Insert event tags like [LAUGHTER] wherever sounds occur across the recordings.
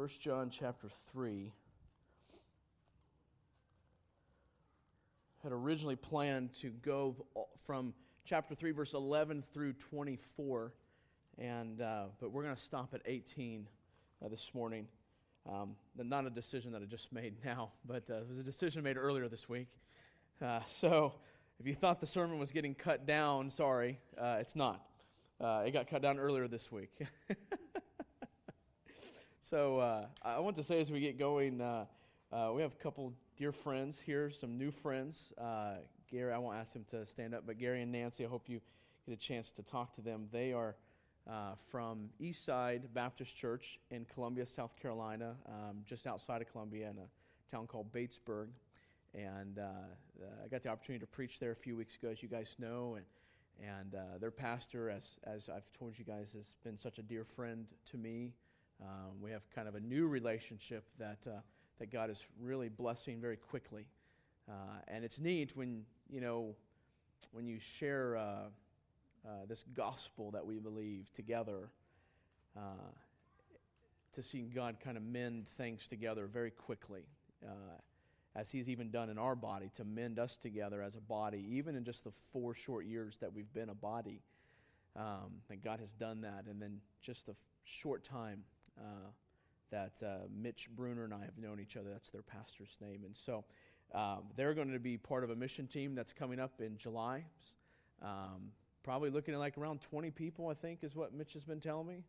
1 John chapter 3. Had originally planned to go from chapter 3, verse 11 through 24, and, uh, but we're going to stop at 18 uh, this morning. Um, not a decision that I just made [LAUGHS] now, but uh, it was a decision made earlier this week. Uh, so if you thought the sermon was getting cut down, sorry, uh, it's not. Uh, it got cut down earlier this week. [LAUGHS] so uh, I want to say as we get going, uh, uh, we have a couple dear friends here, some new friends. Uh, Gary, I won't ask him to stand up, but Gary and Nancy, I hope you get a chance to talk to them. They are from Eastside Baptist Church in Columbia, South Carolina, um, just outside of Columbia in a town called Batesburg. And uh, uh, I got the opportunity to preach there a few weeks ago, as you guys know. And, and uh, their pastor, as, as I've told you guys, has been such a dear friend to me. Um, we have kind of a new relationship that, uh, that God is really blessing very quickly. Uh, and it's neat when, you know, when you share uh, this gospel that we believe together to see God kind of mend things together very quickly. Uh, as He's even done in our body to mend us together as a body, even in just the four short years that we've been a body. Um, that God has done that. And then just the short time uh, that uh, Mitch Bruner and I have known each other, that's their pastor's name. And so um, they're going to be part of a mission team that's coming up in July. Um, probably looking at like around 20 people, I think, is what Mitch has been telling me.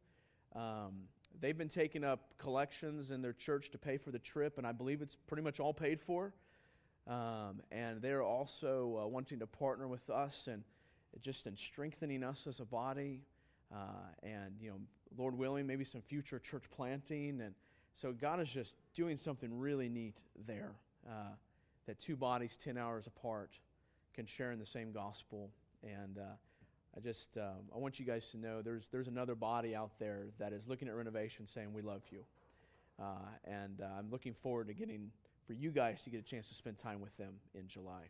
Um, They've been taking up collections in their church to pay for the trip, and I believe it's pretty much all paid for. Um, and they're also uh, wanting to partner with us and just in strengthening us as a body. Uh, and, you know, Lord willing, maybe some future church planting. And so God is just doing something really neat there uh, that two bodies 10 hours apart can share in the same gospel. And, uh, I just um, I want you guys to know there's there's another body out there that is looking at renovation, saying we love you, uh, and uh, I'm looking forward to getting for you guys to get a chance to spend time with them in July.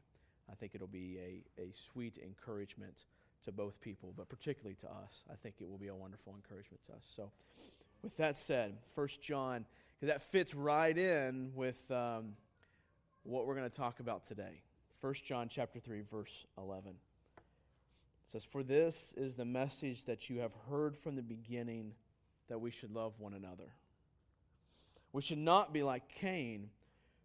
I think it'll be a, a sweet encouragement to both people, but particularly to us. I think it will be a wonderful encouragement to us. So, with that said, First John, because that fits right in with um, what we're going to talk about today. First John chapter three, verse eleven It says, For this is the message that you have heard from the beginning that we should love one another. We should not be like Cain,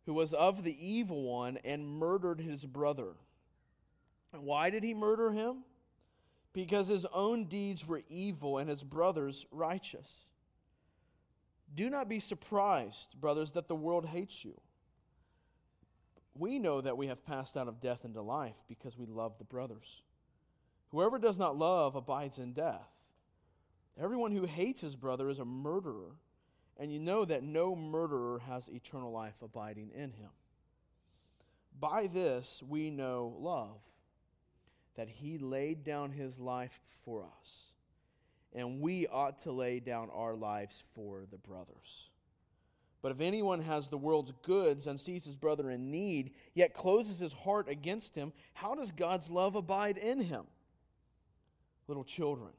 who was of the evil one and murdered his brother. And why did he murder him? Because his own deeds were evil and his brother's righteous. Do not be surprised, brothers, that the world hates you. We know that we have passed out of death into life because we love the brothers. Whoever does not love abides in death. Everyone who hates his brother is a murderer, and you know that no murderer has eternal life abiding in him. By this we know love, that he laid down his life for us, and we ought to lay down our lives for the brothers. But if anyone has the world's goods and sees his brother in need, yet closes his heart against him, how does God's love abide in him? Little children,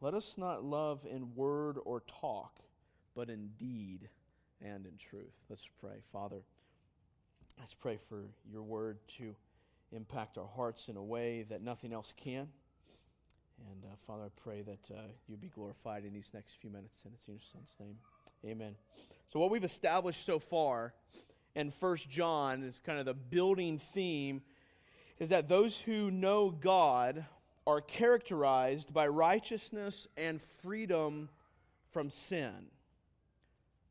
let us not love in word or talk, but in deed and in truth. Let's pray. Father, let's pray for your word to impact our hearts in a way that nothing else can. And uh, Father, I pray that uh, you be glorified in these next few minutes. And it's in your son's name. Amen. So, what we've established so far in First John is kind of the building theme is that those who know God are characterized by righteousness and freedom from sin.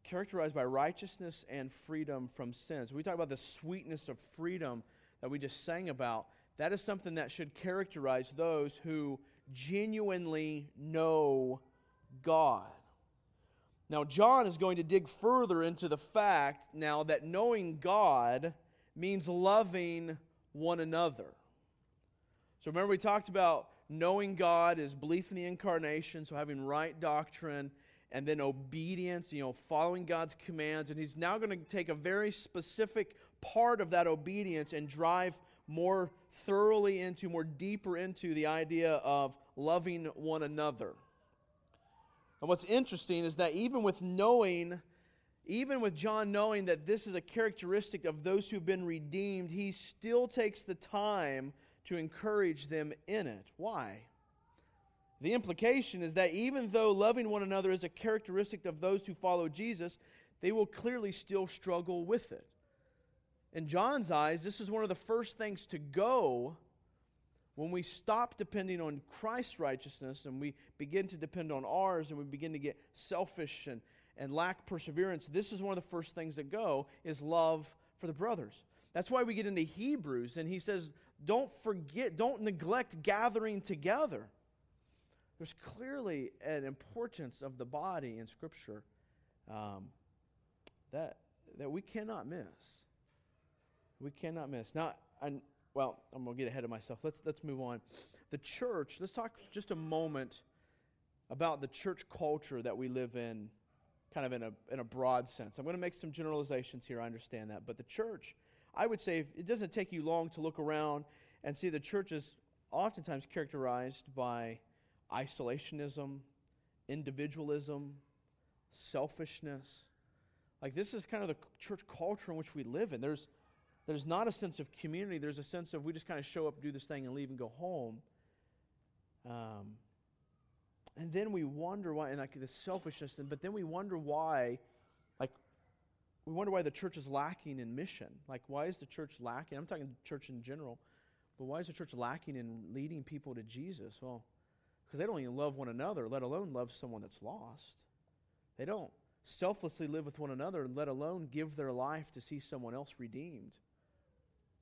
Characterized by righteousness and freedom from sin. So we talk about the sweetness of freedom that we just sang about. That is something that should characterize those who genuinely know God. Now, John is going to dig further into the fact now that knowing God means loving one another. So remember, we talked about knowing God is belief in the incarnation, so having right doctrine, and then obedience, you know, following God's commands. And he's now going to take a very specific part of that obedience and drive more thoroughly into, more deeper into the idea of loving one another. And what's interesting is that even with knowing even with John knowing that this is a characteristic of those who've been redeemed, he still takes the time to encourage them in it. Why? The implication is that even though loving one another is a characteristic of those who follow Jesus, they will clearly still struggle with it. In John's eyes, this is one of the first things to go when we stop depending on Christ's righteousness and we begin to depend on ours and we begin to get selfish and, and lack perseverance. This is one of the first things that go is love for the brothers. That's why we get into Hebrews and he says, don't forget, don't neglect gathering together. There's clearly an importance of the body in Scripture um, that, that we cannot miss. We cannot miss. Now, I, well, I'm going to get ahead of myself. Let's, let's move on. The church, let's talk just a moment about the church culture that we live in, kind of in a, in a broad sense. I'm going to make some generalizations here, I understand that. But the church, I would say, it doesn't take you long to look around and see the church is oftentimes characterized by isolationism, individualism, selfishness. Like, this is kind of the church culture in which we live in. There's there's not a sense of community. There's a sense of we just kind of show up, do this thing, and leave and go home. Um, and then we wonder why, and like the selfishness, and, but then we wonder why, like, we wonder why the church is lacking in mission. Like, why is the church lacking? I'm talking church in general, but why is the church lacking in leading people to Jesus? Well, because they don't even love one another, let alone love someone that's lost. They don't selflessly live with one another, let alone give their life to see someone else redeemed.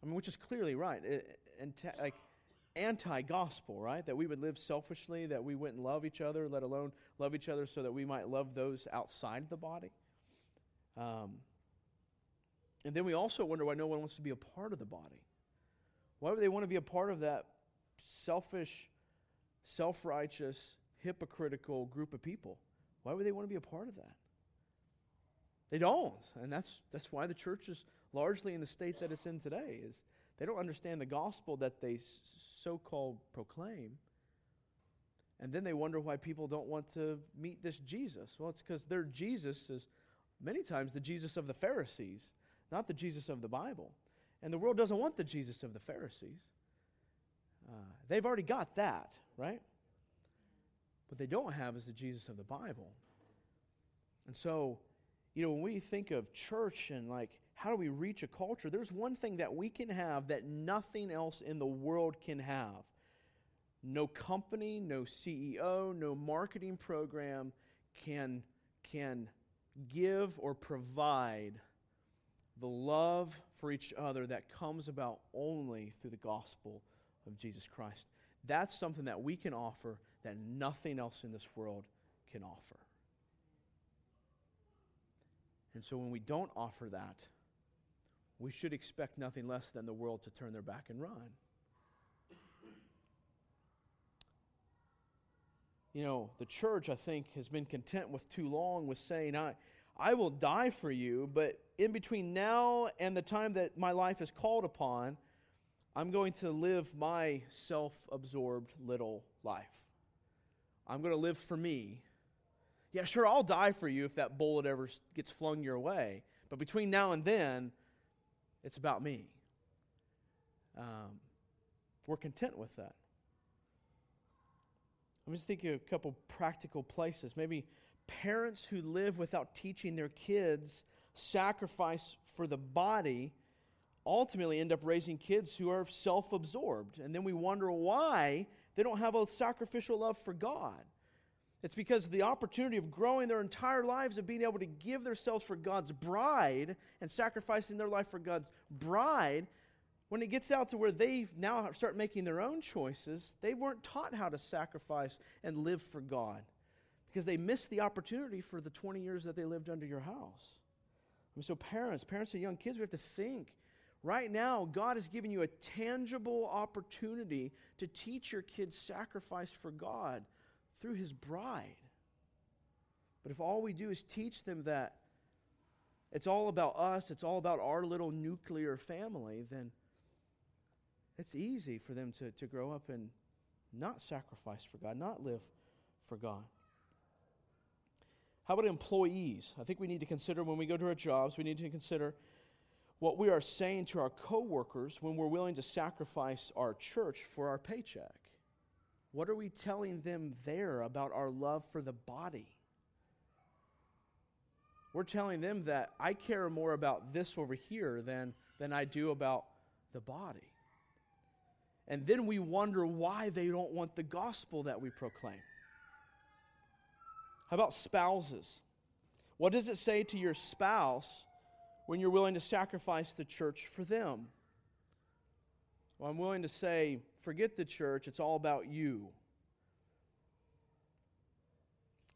I mean, which is clearly right. and like anti-gospel, right? That we would live selfishly, that we wouldn't love each other, let alone love each other, so that we might love those outside the body. Um, and then we also wonder why no one wants to be a part of the body. Why would they want to be a part of that selfish, self-righteous, hypocritical group of people? Why would they want to be a part of that? They don't, and that's that's why the church is largely in the state that it's in today is they don't understand the gospel that they so-called proclaim and then they wonder why people don't want to meet this jesus. Well it's because their jesus is many times the jesus of the pharisees not the jesus of the bible. And the world doesn't want the jesus of the pharisees. Uh, they've already got that right? What they don't have is the jesus of the bible. And so you know when we think of church and like how do we reach a culture? There's one thing that we can have that nothing else in the world can have. No company, no CEO, no marketing program can, can give or provide the love for each other that comes about only through the gospel of Jesus Christ. That's something that we can offer that nothing else in this world can offer. And so when we don't offer that, we should expect nothing less than the world to turn their back and run. You know, the church, I think, has been content with too long with saying, I, I will die for you, but in between now and the time that my life is called upon, I'm going to live my self absorbed little life. I'm going to live for me. Yeah, sure, I'll die for you if that bullet ever gets flung your way. But between now and then, it's about me. Um, we're content with that. I'm just thinking of a couple practical places. Maybe parents who live without teaching their kids sacrifice for the body ultimately end up raising kids who are self absorbed. And then we wonder why they don't have a sacrificial love for God. It's because the opportunity of growing their entire lives of being able to give themselves for God's bride and sacrificing their life for God's bride, when it gets out to where they now start making their own choices, they weren't taught how to sacrifice and live for God because they missed the opportunity for the 20 years that they lived under your house. And so, parents, parents of young kids, we have to think. Right now, God has given you a tangible opportunity to teach your kids sacrifice for God through his bride. But if all we do is teach them that it's all about us, it's all about our little nuclear family, then it's easy for them to, to grow up and not sacrifice for God, not live for God. How about employees? I think we need to consider when we go to our jobs, we need to consider what we are saying to our coworkers when we're willing to sacrifice our church for our paycheck. What are we telling them there about our love for the body? We're telling them that I care more about this over here than, than I do about the body. And then we wonder why they don't want the gospel that we proclaim. How about spouses? What does it say to your spouse when you're willing to sacrifice the church for them? Well, I'm willing to say, forget the church, it's all about you.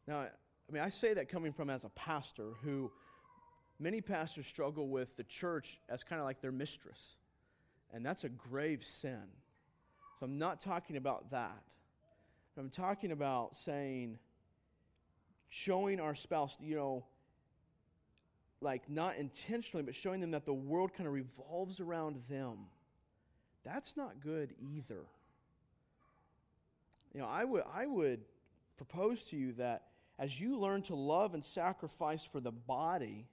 Now, I mean, I say that coming from as a pastor who many pastors struggle with the church as kind of like their mistress. And that's a grave sin. So I'm not talking about that. I'm talking about saying, showing our spouse, you know, like not intentionally, but showing them that the world kind of revolves around them. That's not good either. You know, I would, I would propose to you that as you learn to love and sacrifice for the body,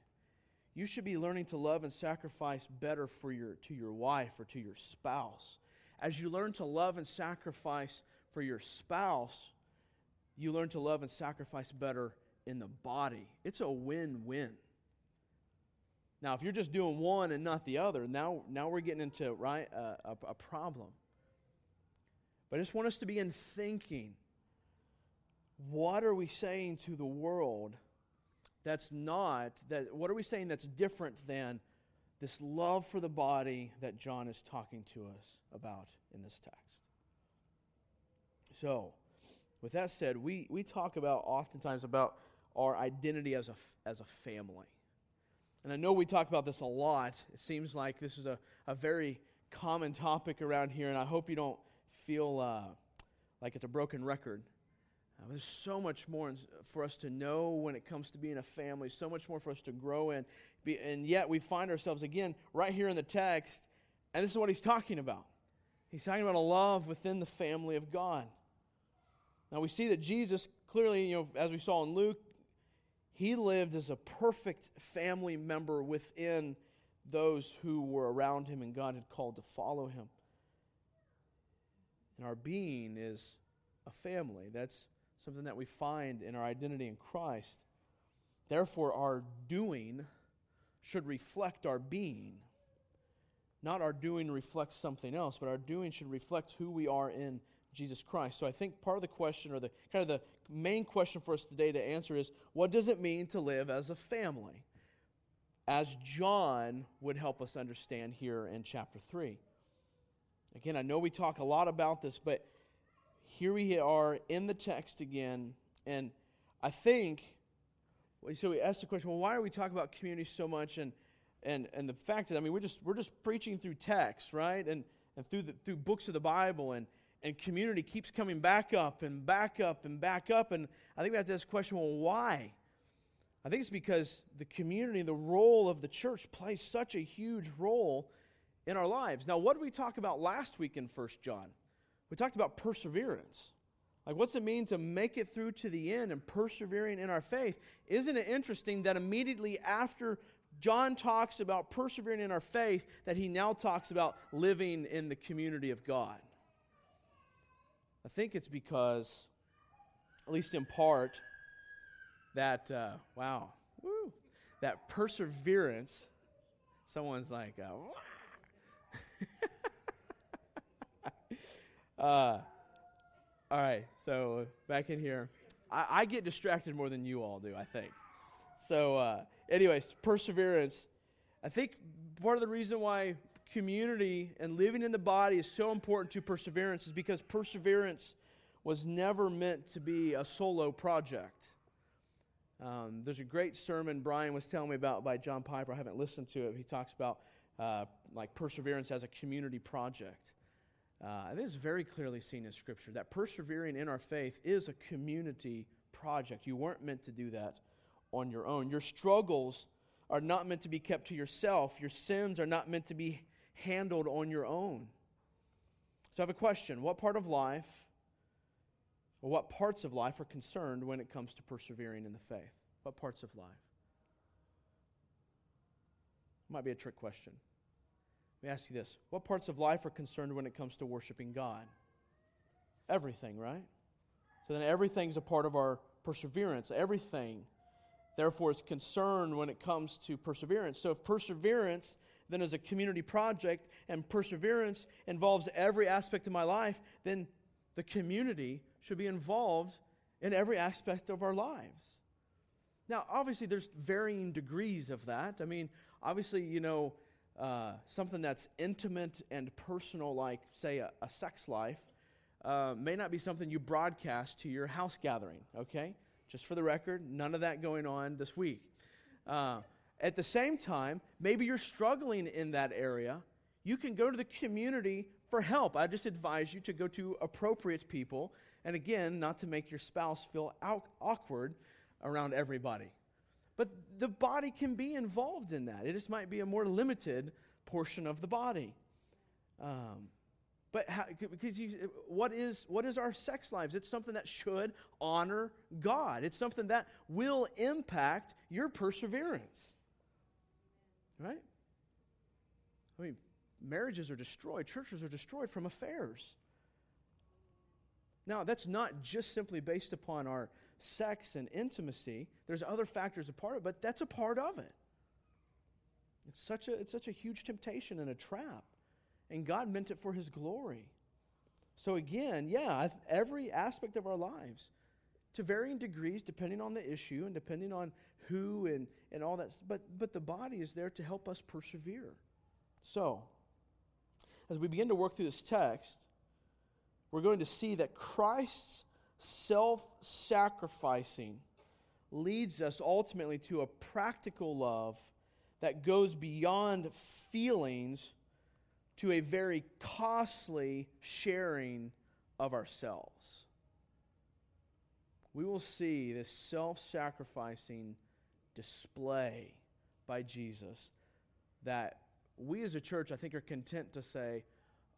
you should be learning to love and sacrifice better for your, to your wife or to your spouse. As you learn to love and sacrifice for your spouse, you learn to love and sacrifice better in the body. It's a win win. Now, if you're just doing one and not the other, now, now we're getting into right a, a problem. But I just want us to begin thinking what are we saying to the world that's not that what are we saying that's different than this love for the body that John is talking to us about in this text. So, with that said, we, we talk about oftentimes about our identity as a, as a family. And I know we talk about this a lot. It seems like this is a, a very common topic around here, and I hope you don't feel uh, like it's a broken record. Uh, there's so much more for us to know when it comes to being a family, so much more for us to grow in. Be, and yet we find ourselves again right here in the text, and this is what he's talking about. He's talking about a love within the family of God. Now we see that Jesus clearly, you know, as we saw in Luke, he lived as a perfect family member within those who were around him and God had called to follow him. And our being is a family. That's something that we find in our identity in Christ. Therefore, our doing should reflect our being. Not our doing reflects something else, but our doing should reflect who we are in Jesus Christ. So I think part of the question, or the kind of the main question for us today to answer is what does it mean to live as a family? As John would help us understand here in chapter 3. Again, I know we talk a lot about this, but here we are in the text again, and I think, so we asked the question, well, why are we talking about community so much? And, and, and the fact is, I mean, we're just, we're just preaching through text, right? And, and through, the, through books of the Bible, and, and community keeps coming back up and back up and back up. And I think we have to ask the question, well, why? I think it's because the community, the role of the church plays such a huge role in our lives. Now, what did we talk about last week in First John? We talked about perseverance. Like, what's it mean to make it through to the end and persevering in our faith? Isn't it interesting that immediately after John talks about persevering in our faith, that he now talks about living in the community of God? I think it's because, at least in part, that, uh, wow, woo, that perseverance, someone's like, uh, [LAUGHS] Uh, all right, so back in here. I, I, get distracted more than you all do, I think. So, uh, anyways, perseverance. I think part of the reason why community and living in the body is so important to perseverance is because perseverance was never meant to be a solo project. Um, there's a great sermon Brian was telling me about by John Piper. I haven't listened to it. He talks about uh, like perseverance as a community project. Uh, this is very clearly seen in Scripture that persevering in our faith is a community project. You weren't meant to do that on your own. Your struggles are not meant to be kept to yourself, your sins are not meant to be handled on your own. So I have a question What part of life, or what parts of life are concerned when it comes to persevering in the faith? What parts of life? Might be a trick question. Let me ask you this What parts of life are concerned when it comes to worshiping God? Everything, right? So then everything's a part of our perseverance. Everything, therefore, is concerned when it comes to perseverance. So if perseverance then as a community project and perseverance involves every aspect of my life, then the community should be involved in every aspect of our lives. Now, obviously, there's varying degrees of that. I mean, obviously, you know, uh, something that's intimate and personal, like, say, a, a sex life, uh, may not be something you broadcast to your house gathering, okay? Just for the record, none of that going on this week. Uh, at the same time, maybe you're struggling in that area. You can go to the community for help. I just advise you to go to appropriate people. And again, not to make your spouse feel out- awkward around everybody. But the body can be involved in that. It just might be a more limited portion of the body. Um, but how, because you, what is what is our sex lives? It's something that should honor God. It's something that will impact your perseverance. Right? I mean, marriages are destroyed, churches are destroyed from affairs. Now, that's not just simply based upon our sex and intimacy. There's other factors a part of it, but that's a part of it. It's such a, it's such a huge temptation and a trap. And God meant it for His glory. So, again, yeah, every aspect of our lives, to varying degrees, depending on the issue and depending on who and, and all that, but, but the body is there to help us persevere. So, as we begin to work through this text, we're going to see that Christ's self sacrificing leads us ultimately to a practical love that goes beyond feelings to a very costly sharing of ourselves. We will see this self sacrificing display by Jesus that we as a church, I think, are content to say,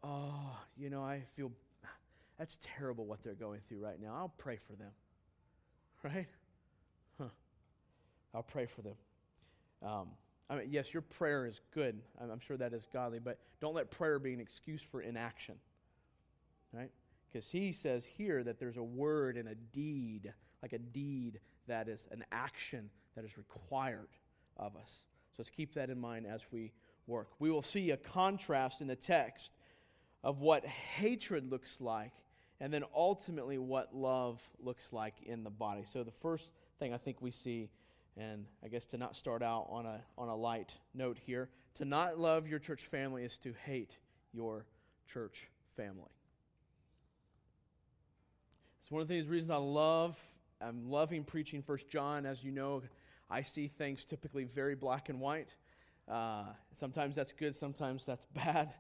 oh, you know, I feel that's terrible what they're going through right now. I'll pray for them. Right? Huh. I'll pray for them. Um, I mean, yes, your prayer is good. I'm, I'm sure that is godly, but don't let prayer be an excuse for inaction. Right? Because he says here that there's a word and a deed, like a deed that is an action that is required of us. So let's keep that in mind as we work. We will see a contrast in the text of what hatred looks like and then ultimately what love looks like in the body. So the first thing I think we see, and I guess to not start out on a, on a light note here, to not love your church family is to hate your church family. It's one of the reasons I love, I'm loving preaching First John. As you know, I see things typically very black and white. Uh, sometimes that's good, sometimes that's [LAUGHS] bad.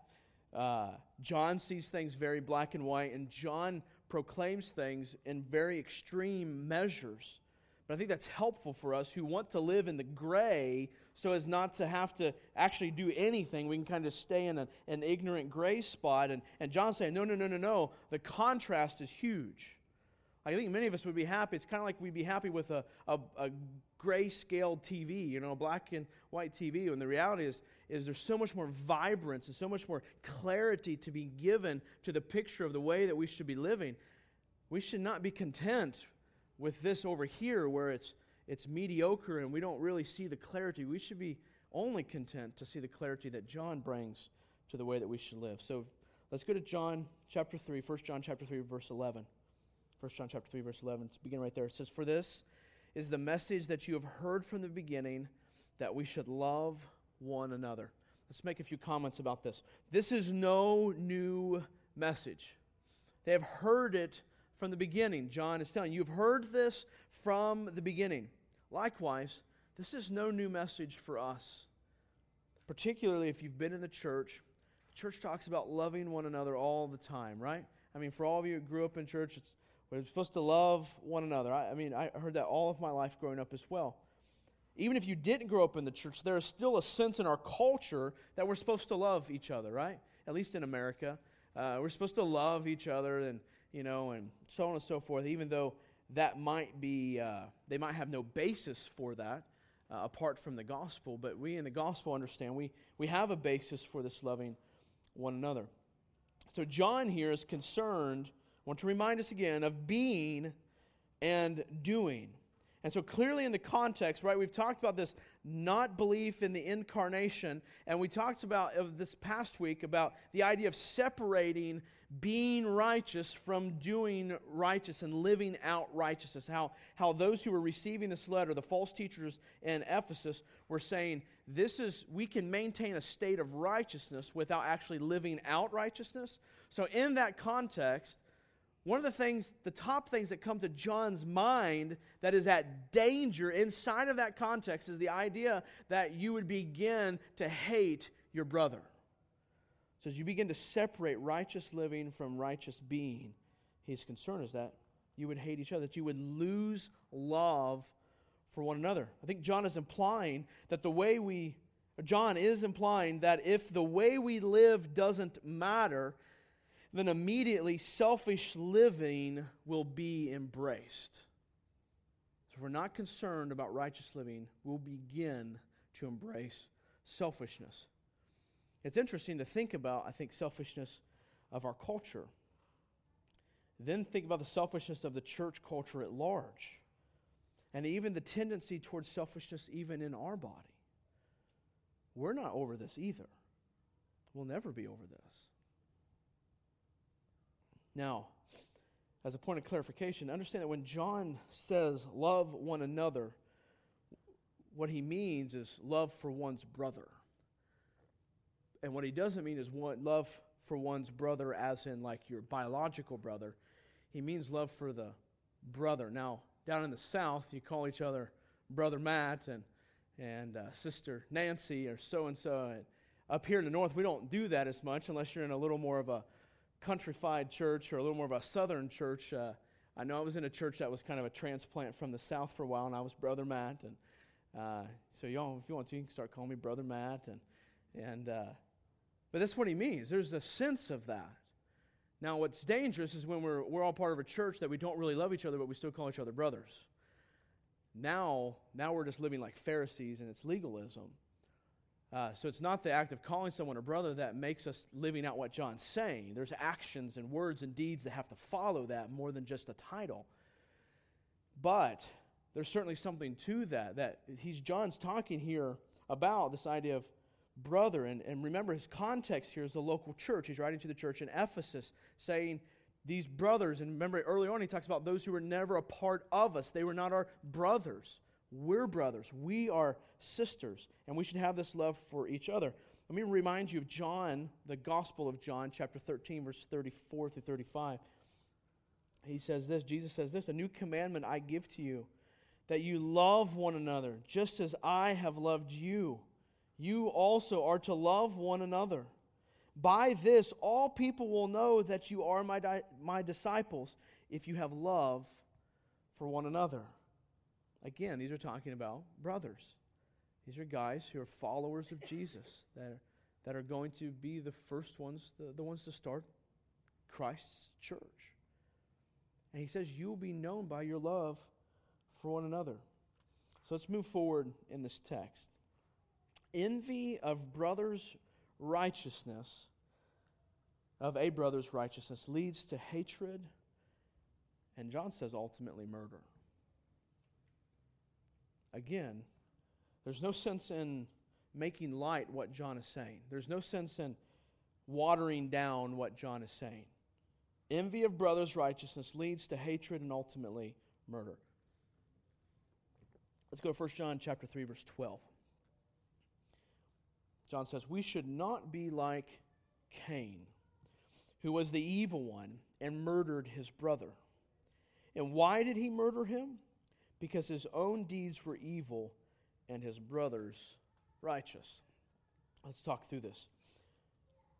Uh, John sees things very black and white, and John proclaims things in very extreme measures. But I think that's helpful for us who want to live in the gray so as not to have to actually do anything. We can kind of stay in a, an ignorant gray spot. And, and John's saying, no, no, no, no, no. The contrast is huge. I think many of us would be happy. It's kind of like we'd be happy with a, a, a grayscale TV, you know, a black and white TV. And the reality is, is there's so much more vibrance and so much more clarity to be given to the picture of the way that we should be living. We should not be content with this over here where it's, it's mediocre and we don't really see the clarity. We should be only content to see the clarity that John brings to the way that we should live. So let's go to John chapter 3, 1 John chapter 3, verse 11. 1 John chapter 3, verse 11. Let's begin right there. It says, For this is the message that you have heard from the beginning, that we should love one another. Let's make a few comments about this. This is no new message. They have heard it from the beginning. John is telling you, you've heard this from the beginning. Likewise, this is no new message for us, particularly if you've been in the church. The church talks about loving one another all the time, right? I mean, for all of you who grew up in church, it's, we're supposed to love one another. I, I mean, I heard that all of my life growing up as well even if you didn't grow up in the church, there is still a sense in our culture that we're supposed to love each other, right? At least in America. Uh, we're supposed to love each other and, you know, and so on and so forth, even though that might be, uh, they might have no basis for that uh, apart from the gospel, but we in the gospel understand we, we have a basis for this loving one another. So John here is concerned, want to remind us again, of being and doing. And so, clearly, in the context, right, we've talked about this not belief in the incarnation, and we talked about of this past week about the idea of separating being righteous from doing righteous and living out righteousness. How, how those who were receiving this letter, the false teachers in Ephesus, were saying, This is, we can maintain a state of righteousness without actually living out righteousness. So, in that context, one of the things, the top things that come to John's mind that is at danger inside of that context is the idea that you would begin to hate your brother. So as you begin to separate righteous living from righteous being, his concern is that you would hate each other, that you would lose love for one another. I think John is implying that the way we, John is implying that if the way we live doesn't matter, then immediately selfish living will be embraced. So if we're not concerned about righteous living, we'll begin to embrace selfishness. It's interesting to think about, I think, selfishness of our culture. Then think about the selfishness of the church culture at large. And even the tendency towards selfishness, even in our body. We're not over this either. We'll never be over this. Now, as a point of clarification, understand that when John says love one another, what he means is love for one's brother. And what he doesn't mean is one, love for one's brother as in like your biological brother. He means love for the brother. Now, down in the South, you call each other Brother Matt and, and uh, Sister Nancy or so and so. Up here in the North, we don't do that as much unless you're in a little more of a countrified church or a little more of a southern church. Uh, I know I was in a church that was kind of a transplant from the south for a while, and I was Brother Matt. And uh, so, y'all, if you want to, you can start calling me Brother Matt. And, and uh, but that's what he means. There's a sense of that. Now, what's dangerous is when we're, we're all part of a church that we don't really love each other, but we still call each other brothers. Now, now we're just living like Pharisees, and it's legalism. Uh, so it's not the act of calling someone a brother that makes us living out what John's saying. There's actions and words and deeds that have to follow that more than just a title. But there's certainly something to that. That he's John's talking here about this idea of brother. And, and remember, his context here is the local church. He's writing to the church in Ephesus, saying, These brothers, and remember early on he talks about those who were never a part of us. They were not our brothers. We're brothers. We are sisters. And we should have this love for each other. Let me remind you of John, the Gospel of John, chapter 13, verse 34 through 35. He says this Jesus says this A new commandment I give to you, that you love one another, just as I have loved you. You also are to love one another. By this, all people will know that you are my, di- my disciples if you have love for one another. Again, these are talking about brothers. These are guys who are followers of Jesus that are, that are going to be the first ones, the, the ones to start Christ's church. And he says, You will be known by your love for one another. So let's move forward in this text. Envy of brothers' righteousness, of a brother's righteousness, leads to hatred, and John says ultimately murder. Again, there's no sense in making light what John is saying. There's no sense in watering down what John is saying. Envy of brothers' righteousness leads to hatred and ultimately murder. Let's go to 1 John chapter 3 verse 12. John says, "We should not be like Cain, who was the evil one and murdered his brother. And why did he murder him? Because his own deeds were evil and his brothers righteous. Let's talk through this.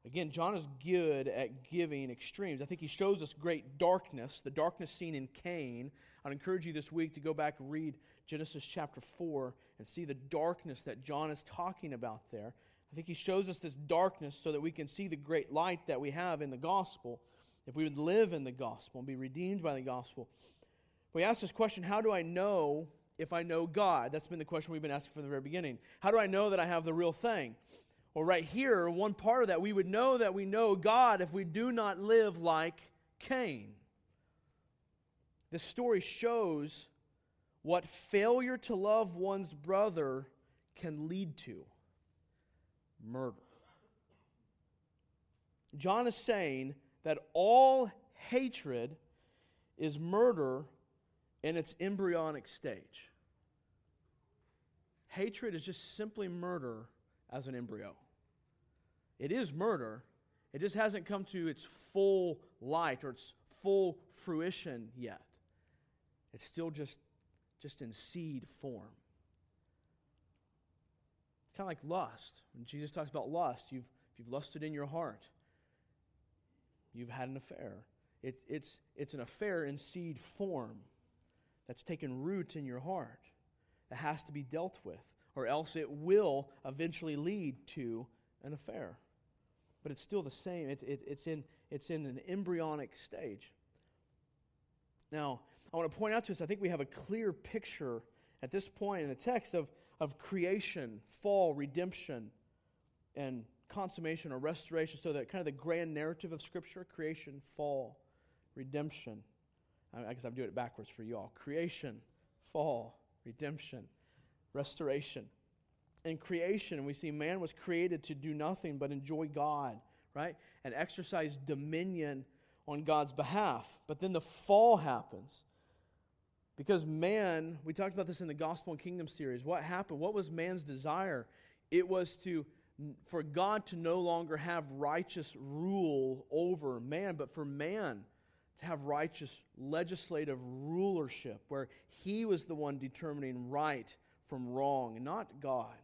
Again, John is good at giving extremes. I think he shows us great darkness, the darkness seen in Cain. I'd encourage you this week to go back and read Genesis chapter 4 and see the darkness that John is talking about there. I think he shows us this darkness so that we can see the great light that we have in the gospel. If we would live in the gospel and be redeemed by the gospel, We ask this question how do I know if I know God? That's been the question we've been asking from the very beginning. How do I know that I have the real thing? Well, right here, one part of that, we would know that we know God if we do not live like Cain. This story shows what failure to love one's brother can lead to murder. John is saying that all hatred is murder in its embryonic stage. Hatred is just simply murder as an embryo. It is murder, it just hasn't come to its full light or its full fruition yet. It's still just, just in seed form. It's kind of like lust. When Jesus talks about lust, you've, if you've lusted in your heart, you've had an affair. It, it's, it's an affair in seed form that's taken root in your heart that has to be dealt with, or else it will eventually lead to an affair. But it's still the same, it, it, it's, in, it's in an embryonic stage. Now, I want to point out to us, I think we have a clear picture at this point in the text of, of creation, fall, redemption, and consummation or restoration. So that kind of the grand narrative of Scripture creation, fall, redemption. I guess I'm doing it backwards for you all. Creation, fall, redemption, restoration. In creation, we see man was created to do nothing but enjoy God, right? And exercise dominion on God's behalf. But then the fall happens. Because man, we talked about this in the Gospel and Kingdom series. What happened? What was man's desire? It was to for God to no longer have righteous rule over man, but for man to have righteous legislative rulership, where he was the one determining right from wrong, not God.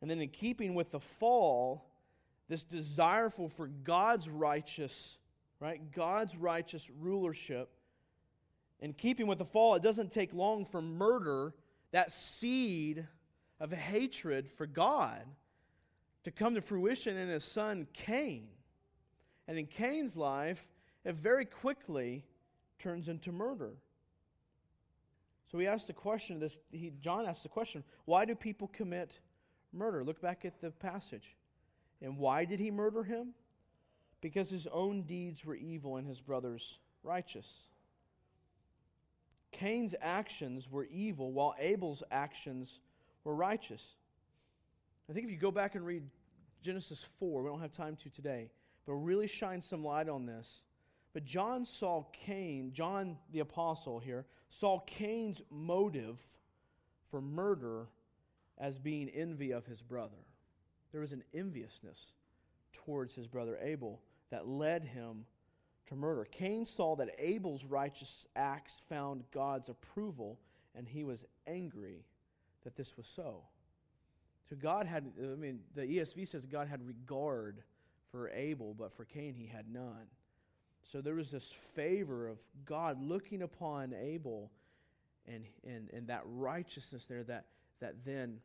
And then, in keeping with the fall, this desire for God's righteous, right, God's righteous rulership, in keeping with the fall, it doesn't take long for murder, that seed of hatred for God, to come to fruition in his son Cain. And in Cain's life, it very quickly turns into murder. So he asked the question, this, he, John asked the question, why do people commit murder? Look back at the passage. And why did he murder him? Because his own deeds were evil and his brother's righteous. Cain's actions were evil while Abel's actions were righteous. I think if you go back and read Genesis 4, we don't have time to today, but really shine some light on this. But John saw Cain, John the apostle here, saw Cain's motive for murder as being envy of his brother. There was an enviousness towards his brother Abel that led him to murder. Cain saw that Abel's righteous acts found God's approval, and he was angry that this was so. So God had, I mean, the ESV says God had regard for Abel, but for Cain he had none. So there was this favor of God looking upon Abel and, and, and that righteousness there that, that then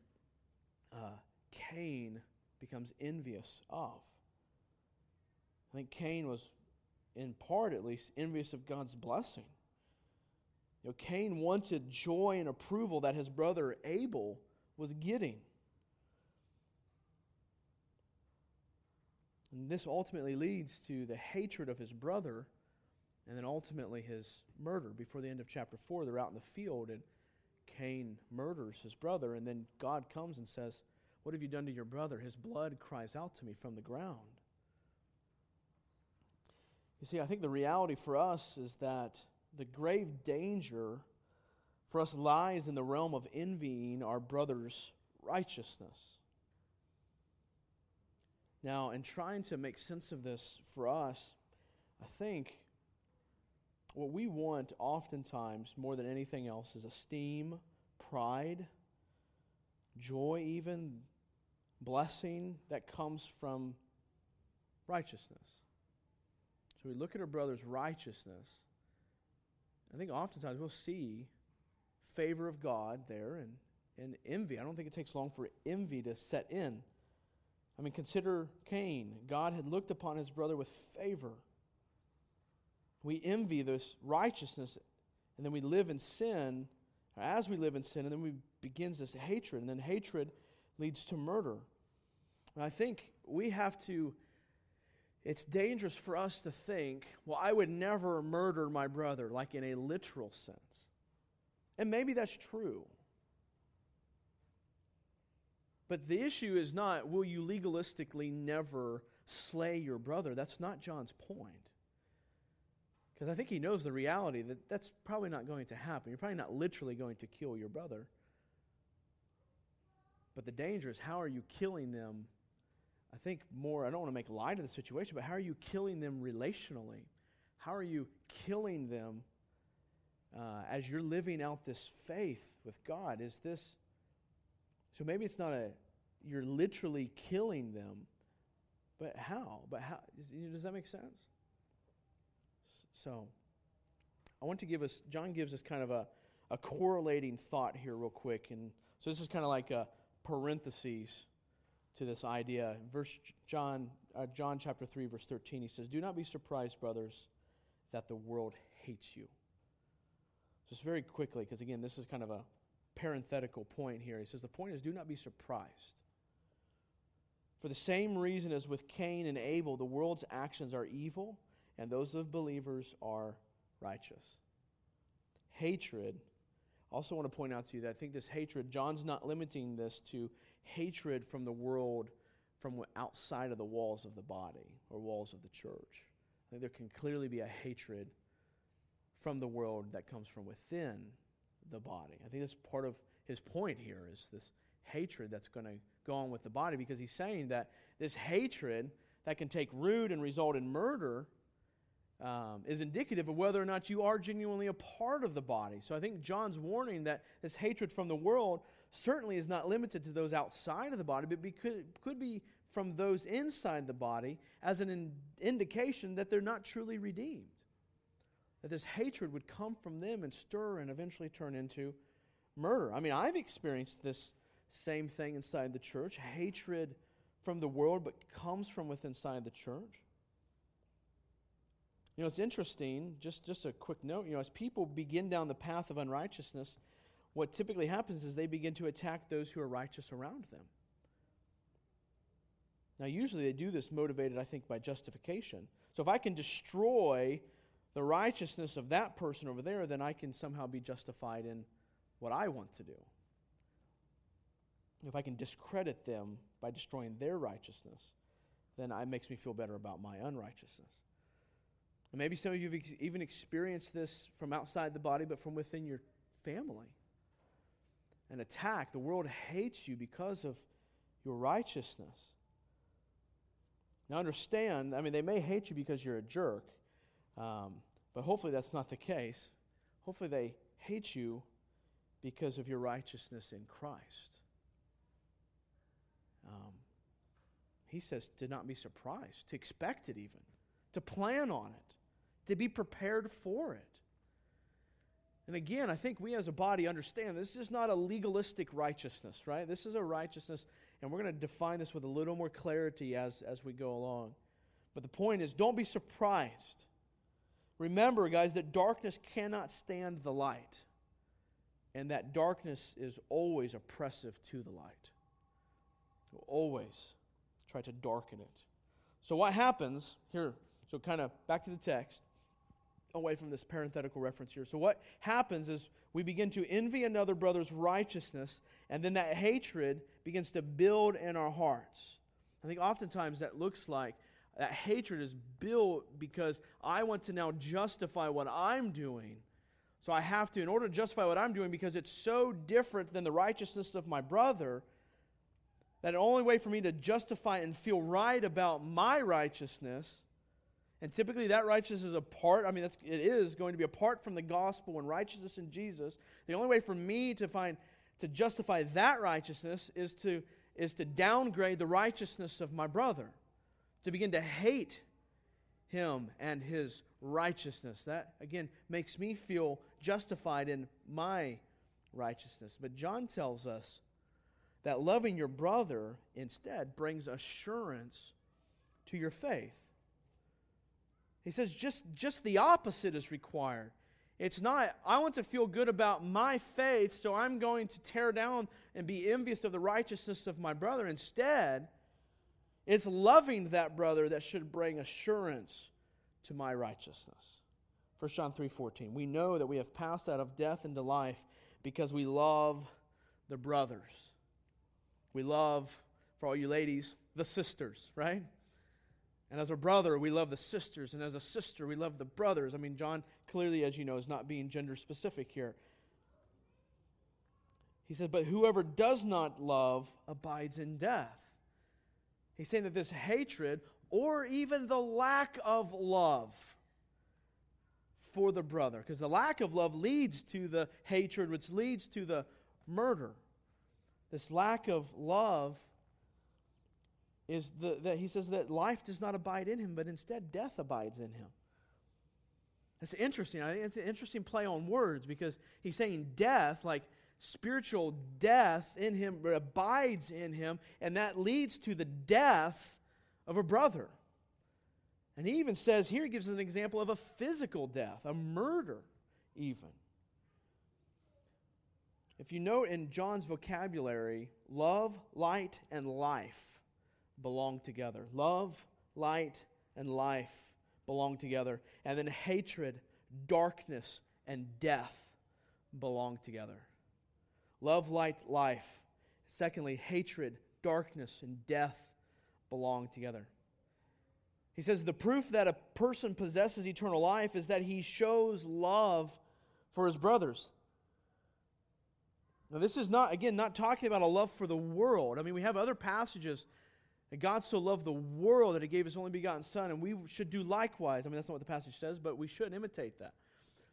uh, Cain becomes envious of. I think Cain was, in part at least, envious of God's blessing. You know, Cain wanted joy and approval that his brother Abel was getting. And this ultimately leads to the hatred of his brother and then ultimately his murder. Before the end of chapter 4, they're out in the field and Cain murders his brother. And then God comes and says, What have you done to your brother? His blood cries out to me from the ground. You see, I think the reality for us is that the grave danger for us lies in the realm of envying our brother's righteousness. Now, in trying to make sense of this for us, I think what we want oftentimes more than anything else is esteem, pride, joy, even blessing that comes from righteousness. So we look at our brother's righteousness. I think oftentimes we'll see favor of God there and, and envy. I don't think it takes long for envy to set in. I mean, consider Cain. God had looked upon his brother with favor. We envy this righteousness, and then we live in sin, as we live in sin, and then we begins this hatred, and then hatred leads to murder. And I think we have to, it's dangerous for us to think, well, I would never murder my brother, like in a literal sense. And maybe that's true. But the issue is not, will you legalistically never slay your brother? That's not John's point. Because I think he knows the reality that that's probably not going to happen. You're probably not literally going to kill your brother. But the danger is how are you killing them? I think more, I don't want to make light of the situation, but how are you killing them relationally? How are you killing them uh, as you're living out this faith with God? Is this, so maybe it's not a, you're literally killing them, but how? But how, does that make sense? So, I want to give us, John gives us kind of a, a correlating thought here, real quick. And so, this is kind of like a, parentheses to this idea. Verse John, uh, John chapter 3, verse 13, he says, Do not be surprised, brothers, that the world hates you. Just very quickly, because again, this is kind of a parenthetical point here. He says, The point is, do not be surprised. For the same reason as with Cain and Abel, the world's actions are evil, and those of believers are righteous. Hatred I also want to point out to you that I think this hatred, John's not limiting this to hatred from the world from outside of the walls of the body or walls of the church. I think there can clearly be a hatred from the world that comes from within the body. I think that's part of his point here is this hatred that's going to go on with the body because he's saying that this hatred that can take root and result in murder um, is indicative of whether or not you are genuinely a part of the body. So I think John's warning that this hatred from the world certainly is not limited to those outside of the body, but be, could, could be from those inside the body as an in, indication that they're not truly redeemed. That this hatred would come from them and stir and eventually turn into murder. I mean, I've experienced this same thing inside the church hatred from the world, but comes from within inside the church. You know, it's interesting, just, just a quick note, you know, as people begin down the path of unrighteousness, what typically happens is they begin to attack those who are righteous around them. Now, usually they do this motivated, I think, by justification. So if I can destroy the righteousness of that person over there, then I can somehow be justified in what I want to do. If I can discredit them by destroying their righteousness, then it makes me feel better about my unrighteousness. And maybe some of you have ex- even experienced this from outside the body, but from within your family. An attack. The world hates you because of your righteousness. Now, understand, I mean, they may hate you because you're a jerk, um, but hopefully that's not the case. Hopefully they hate you because of your righteousness in Christ. Um, he says to not be surprised, to expect it even, to plan on it to be prepared for it. And again, I think we as a body understand this is not a legalistic righteousness, right? This is a righteousness, and we're going to define this with a little more clarity as, as we go along. But the point is, don't be surprised. Remember, guys, that darkness cannot stand the light, and that darkness is always oppressive to the light. will always try to darken it. So, what happens here? So, kind of back to the text away from this parenthetical reference here. So, what happens is we begin to envy another brother's righteousness, and then that hatred begins to build in our hearts. I think oftentimes that looks like that hatred is built because I want to now justify what I'm doing. So, I have to, in order to justify what I'm doing, because it's so different than the righteousness of my brother, that the only way for me to justify and feel right about my righteousness and typically, that righteousness is apart. I mean, that's, it is going to be apart from the gospel and righteousness in Jesus. The only way for me to find to justify that righteousness is to is to downgrade the righteousness of my brother, to begin to hate him and his righteousness. That again makes me feel justified in my righteousness. But John tells us that loving your brother instead brings assurance to your faith. He says just, just the opposite is required. It's not, I want to feel good about my faith, so I'm going to tear down and be envious of the righteousness of my brother. Instead, it's loving that brother that should bring assurance to my righteousness. 1 John 3:14. We know that we have passed out of death into life because we love the brothers. We love, for all you ladies, the sisters, right? And as a brother, we love the sisters. And as a sister, we love the brothers. I mean, John clearly, as you know, is not being gender specific here. He says, But whoever does not love abides in death. He's saying that this hatred, or even the lack of love for the brother, because the lack of love leads to the hatred, which leads to the murder. This lack of love is the, that he says that life does not abide in him, but instead death abides in him. It's interesting. I think it's an interesting play on words because he's saying death, like spiritual death in him, abides in him, and that leads to the death of a brother. And he even says here, he gives an example of a physical death, a murder, even. If you note in John's vocabulary, love, light, and life belong together. Love, light, and life belong together. And then hatred, darkness, and death belong together. Love, light, life. Secondly, hatred, darkness, and death belong together. He says the proof that a person possesses eternal life is that he shows love for his brothers. Now, this is not, again, not talking about a love for the world. I mean, we have other passages that God so loved the world that he gave his only begotten Son, and we should do likewise. I mean, that's not what the passage says, but we should imitate that.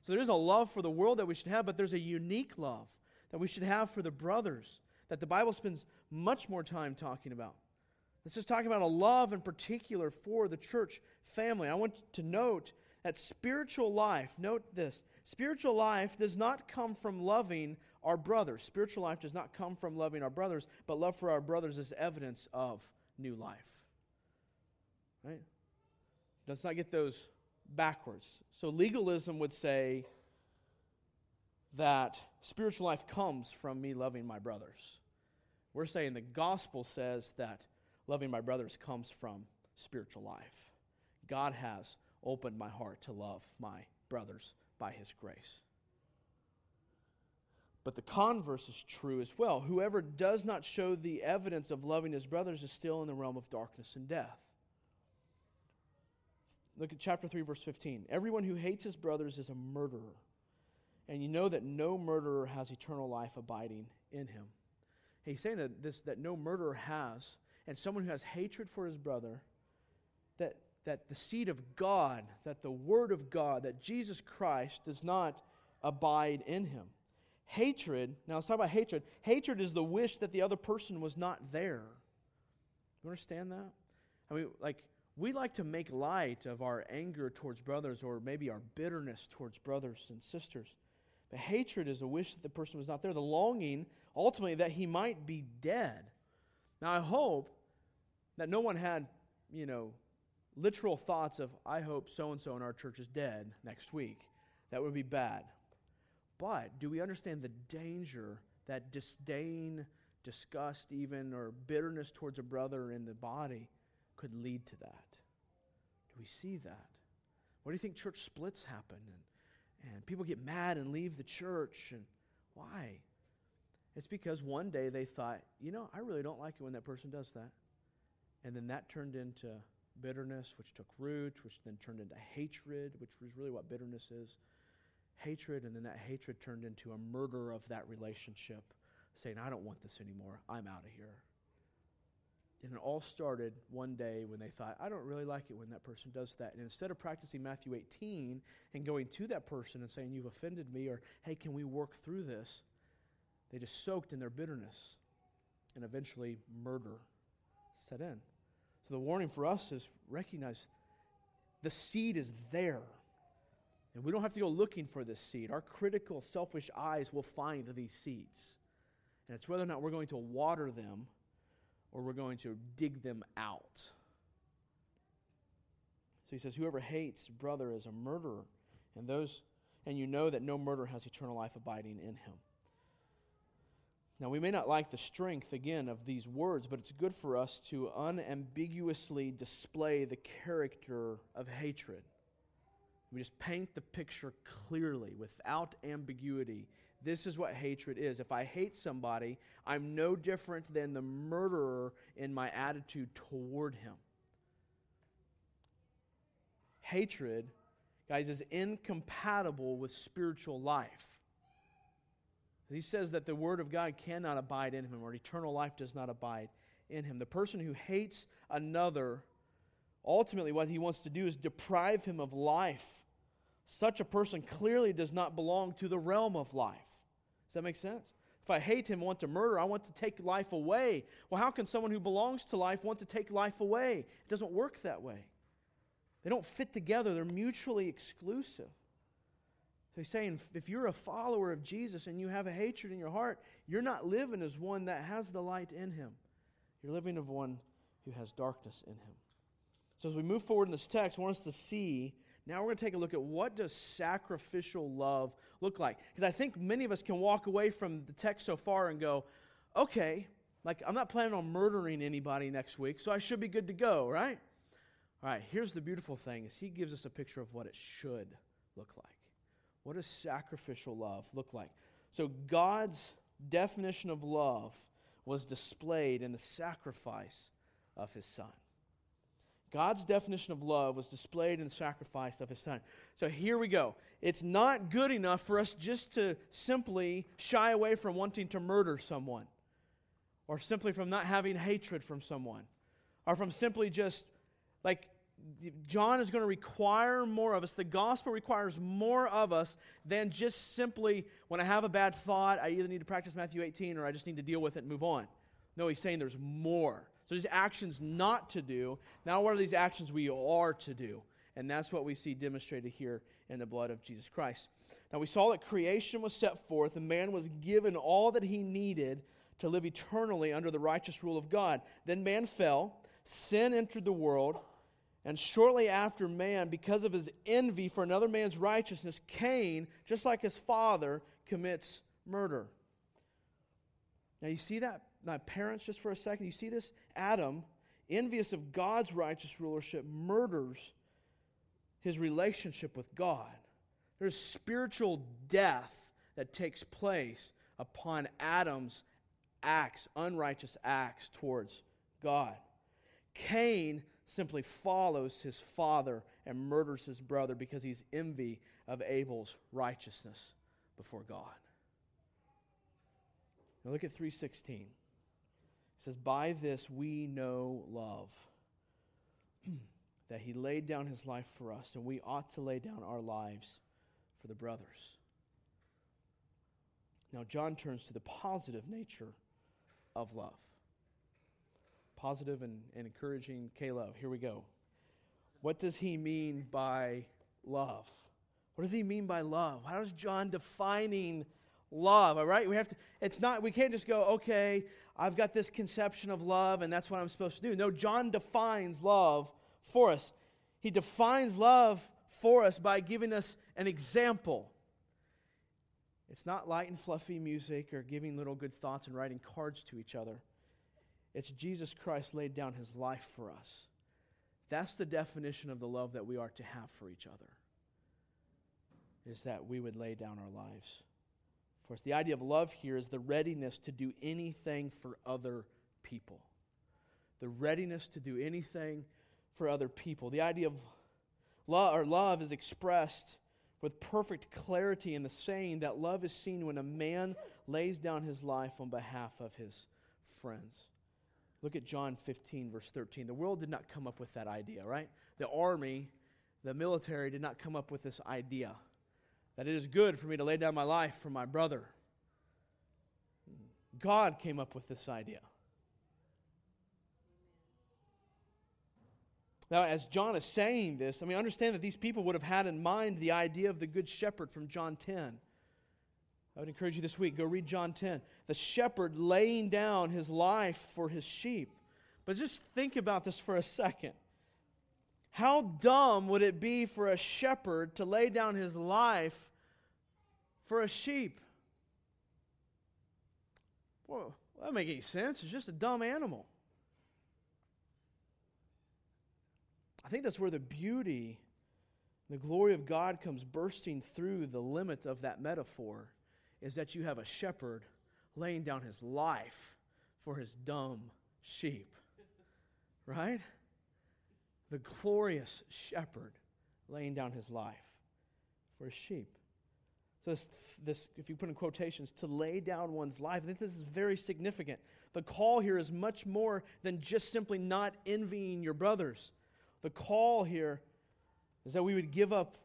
So there is a love for the world that we should have, but there's a unique love that we should have for the brothers that the Bible spends much more time talking about. This is talking about a love in particular for the church family. I want to note that spiritual life, note this, spiritual life does not come from loving our brothers. Spiritual life does not come from loving our brothers, but love for our brothers is evidence of new life. Right? Let's not get those backwards. So legalism would say that spiritual life comes from me loving my brothers. We're saying the gospel says that loving my brothers comes from spiritual life. God has opened my heart to love my brothers by his grace. But the converse is true as well. Whoever does not show the evidence of loving his brothers is still in the realm of darkness and death. Look at chapter 3, verse 15. Everyone who hates his brothers is a murderer. And you know that no murderer has eternal life abiding in him. He's saying that, this, that no murderer has, and someone who has hatred for his brother, that, that the seed of God, that the word of God, that Jesus Christ does not abide in him. Hatred, now let's talk about hatred. Hatred is the wish that the other person was not there. You understand that? I mean, like, we like to make light of our anger towards brothers or maybe our bitterness towards brothers and sisters. But hatred is a wish that the person was not there, the longing, ultimately, that he might be dead. Now, I hope that no one had, you know, literal thoughts of, I hope so and so in our church is dead next week. That would be bad. But do we understand the danger that disdain, disgust, even, or bitterness towards a brother in the body could lead to that? Do we see that? What do you think church splits happen and, people get mad and leave the church? And why? It's because one day they thought, you know, I really don't like it when that person does that. And then that turned into bitterness, which took root, which then turned into hatred, which was really what bitterness is hatred, and then that hatred turned into a murder of that relationship, saying, I don't want this anymore. I'm out of here. And it all started one day when they thought, I don't really like it when that person does that. And instead of practicing Matthew 18 and going to that person and saying, You've offended me, or Hey, can we work through this? They just soaked in their bitterness. And eventually, murder set in. So the warning for us is recognize the seed is there. And we don't have to go looking for this seed. Our critical, selfish eyes will find these seeds. And it's whether or not we're going to water them or we're going to dig them out. So he says, Whoever hates brother is a murderer, and those and you know that no murderer has eternal life abiding in him. Now, we may not like the strength, again, of these words, but it's good for us to unambiguously display the character of hatred. We just paint the picture clearly without ambiguity. This is what hatred is. If I hate somebody, I'm no different than the murderer in my attitude toward him. Hatred, guys, is incompatible with spiritual life. He says that the Word of God cannot abide in him, or eternal life does not abide in him. The person who hates another, ultimately, what he wants to do is deprive him of life. Such a person clearly does not belong to the realm of life. Does that make sense? If I hate him, want to murder, I want to take life away. Well, how can someone who belongs to life want to take life away? It doesn't work that way. They don't fit together, they're mutually exclusive. So he's saying if you're a follower of Jesus and you have a hatred in your heart, you're not living as one that has the light in him. You're living of one who has darkness in him. So as we move forward in this text, I want us to see now we're going to take a look at what does sacrificial love look like? Because I think many of us can walk away from the text so far and go, okay, like I'm not planning on murdering anybody next week, so I should be good to go, right? All right, here's the beautiful thing is he gives us a picture of what it should look like. What does sacrificial love look like? So, God's definition of love was displayed in the sacrifice of his son. God's definition of love was displayed in the sacrifice of his son. So here we go. It's not good enough for us just to simply shy away from wanting to murder someone, or simply from not having hatred from someone, or from simply just like John is going to require more of us. The gospel requires more of us than just simply, when I have a bad thought, I either need to practice Matthew 18 or I just need to deal with it and move on. No, he's saying there's more. So these actions not to do. Now, what are these actions we are to do? And that's what we see demonstrated here in the blood of Jesus Christ. Now, we saw that creation was set forth, and man was given all that he needed to live eternally under the righteous rule of God. Then man fell, sin entered the world and shortly after man, because of his envy for another man's righteousness, Cain, just like his father, commits murder. Now, you see that? My parents, just for a second, you see this? Adam, envious of God's righteous rulership, murders his relationship with God. There's spiritual death that takes place upon Adam's acts, unrighteous acts towards God. Cain simply follows his father and murders his brother because he's envy of Abel's righteousness before God. Now look at 316. It says, By this we know love, [CLEARS THROAT] that he laid down his life for us, and we ought to lay down our lives for the brothers. Now, John turns to the positive nature of love positive and, and encouraging K love. Here we go. What does he mean by love? What does he mean by love? How is John defining love? All right, we have to. It's not. We can't just go. Okay, I've got this conception of love, and that's what I'm supposed to do. No, John defines love for us. He defines love for us by giving us an example. It's not light and fluffy music or giving little good thoughts and writing cards to each other. It's Jesus Christ laid down his life for us. That's the definition of the love that we are to have for each other. Is that we would lay down our lives us. The idea of love here is the readiness to do anything for other people. The readiness to do anything for other people. The idea of love or love is expressed with perfect clarity in the saying that love is seen when a man lays down his life on behalf of his friends. Look at John 15, verse 13. The world did not come up with that idea, right? The army, the military did not come up with this idea that it is good for me to lay down my life for my brother. God came up with this idea. Now, as John is saying this, I mean, understand that these people would have had in mind the idea of the Good Shepherd from John 10. I would encourage you this week, go read John 10. The shepherd laying down his life for his sheep. But just think about this for a second. How dumb would it be for a shepherd to lay down his life for a sheep? Well, that doesn't make any sense. It's just a dumb animal. I think that's where the beauty, the glory of God comes bursting through the limit of that metaphor, is that you have a shepherd laying down his life for his dumb sheep. Right? The glorious shepherd laying down his life for his sheep. So, this, this, if you put in quotations, to lay down one's life, I think this is very significant. The call here is much more than just simply not envying your brothers. The call here is that we would give up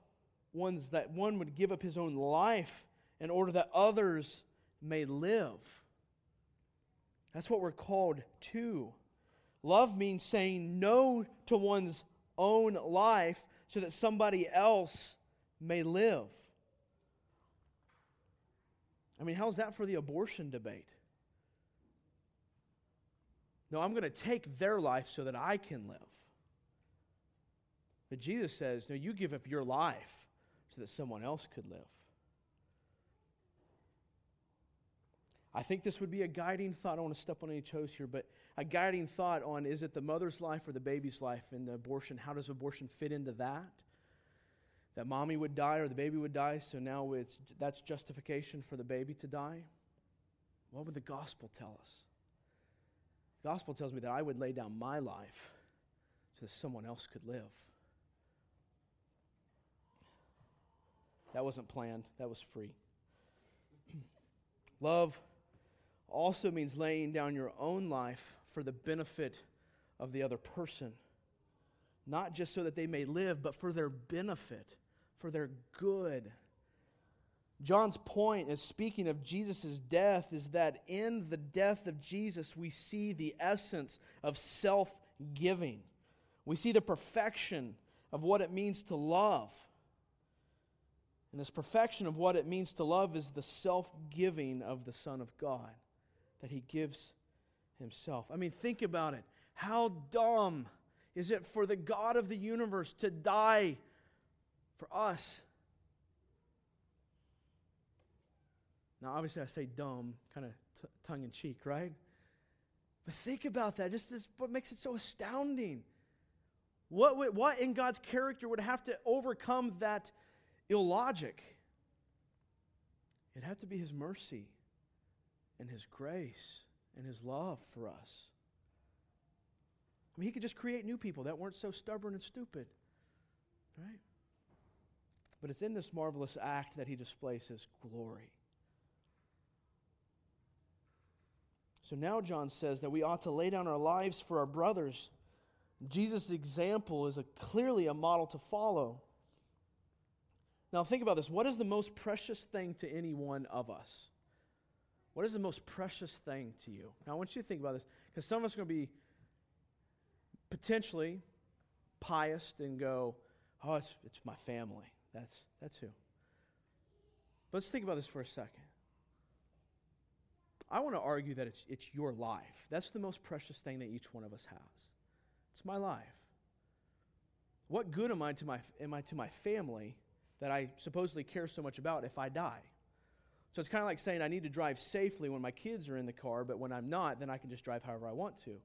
one's, that one would give up his own life in order that others may live. That's what we're called to. Love means saying no to one's own life so that somebody else may live. I mean, how's that for the abortion debate? No, I'm going to take their life so that I can live. But Jesus says, no, you give up your life so that someone else could live. I think this would be a guiding thought. I don't want to step on any toes here, but a guiding thought on is it the mother's life or the baby's life in the abortion? How does abortion fit into that? That mommy would die or the baby would die, so now it's, that's justification for the baby to die? What would the gospel tell us? The gospel tells me that I would lay down my life so that someone else could live. That wasn't planned, that was free. [CLEARS THROAT] Love also means laying down your own life for the benefit of the other person. Not just so that they may live, but for their benefit, for their good. John's point is speaking of Jesus' death is that in the death of Jesus, we see the essence of self giving. We see the perfection of what it means to love. And this perfection of what it means to love is the self giving of the Son of God, that He gives Himself. I mean, think about it. How dumb is it for the God of the universe to die for us? Now, obviously, I say dumb, kind of t- tongue in cheek, right? But think about that. Just this, what makes it so astounding. What, what in God's character would have to overcome that illogic. It had to be His mercy and His grace and His love for us. I mean, He could just create new people that weren't so stubborn and stupid, right? But it's in this marvelous act that He displays His glory. So now John says that we ought to lay down our lives for our brothers. Jesus' example is a, clearly a model to follow. Now, think about this. What is the most precious thing to any one of us? What is the most precious thing to you? Now, I want you to think about this because some of us are going to be potentially pious and go, oh, it's, it's my family. That's, that's who. But let's think about this for a second. I want to argue that it's, it's your life. That's the most precious thing that each one of us has. It's my life. What good am I to my, am I to my family that I supposedly care so much about if I die. So it's kind of like saying I need to drive safely when my kids are in the car, but when I'm not, then I can just drive however I want to.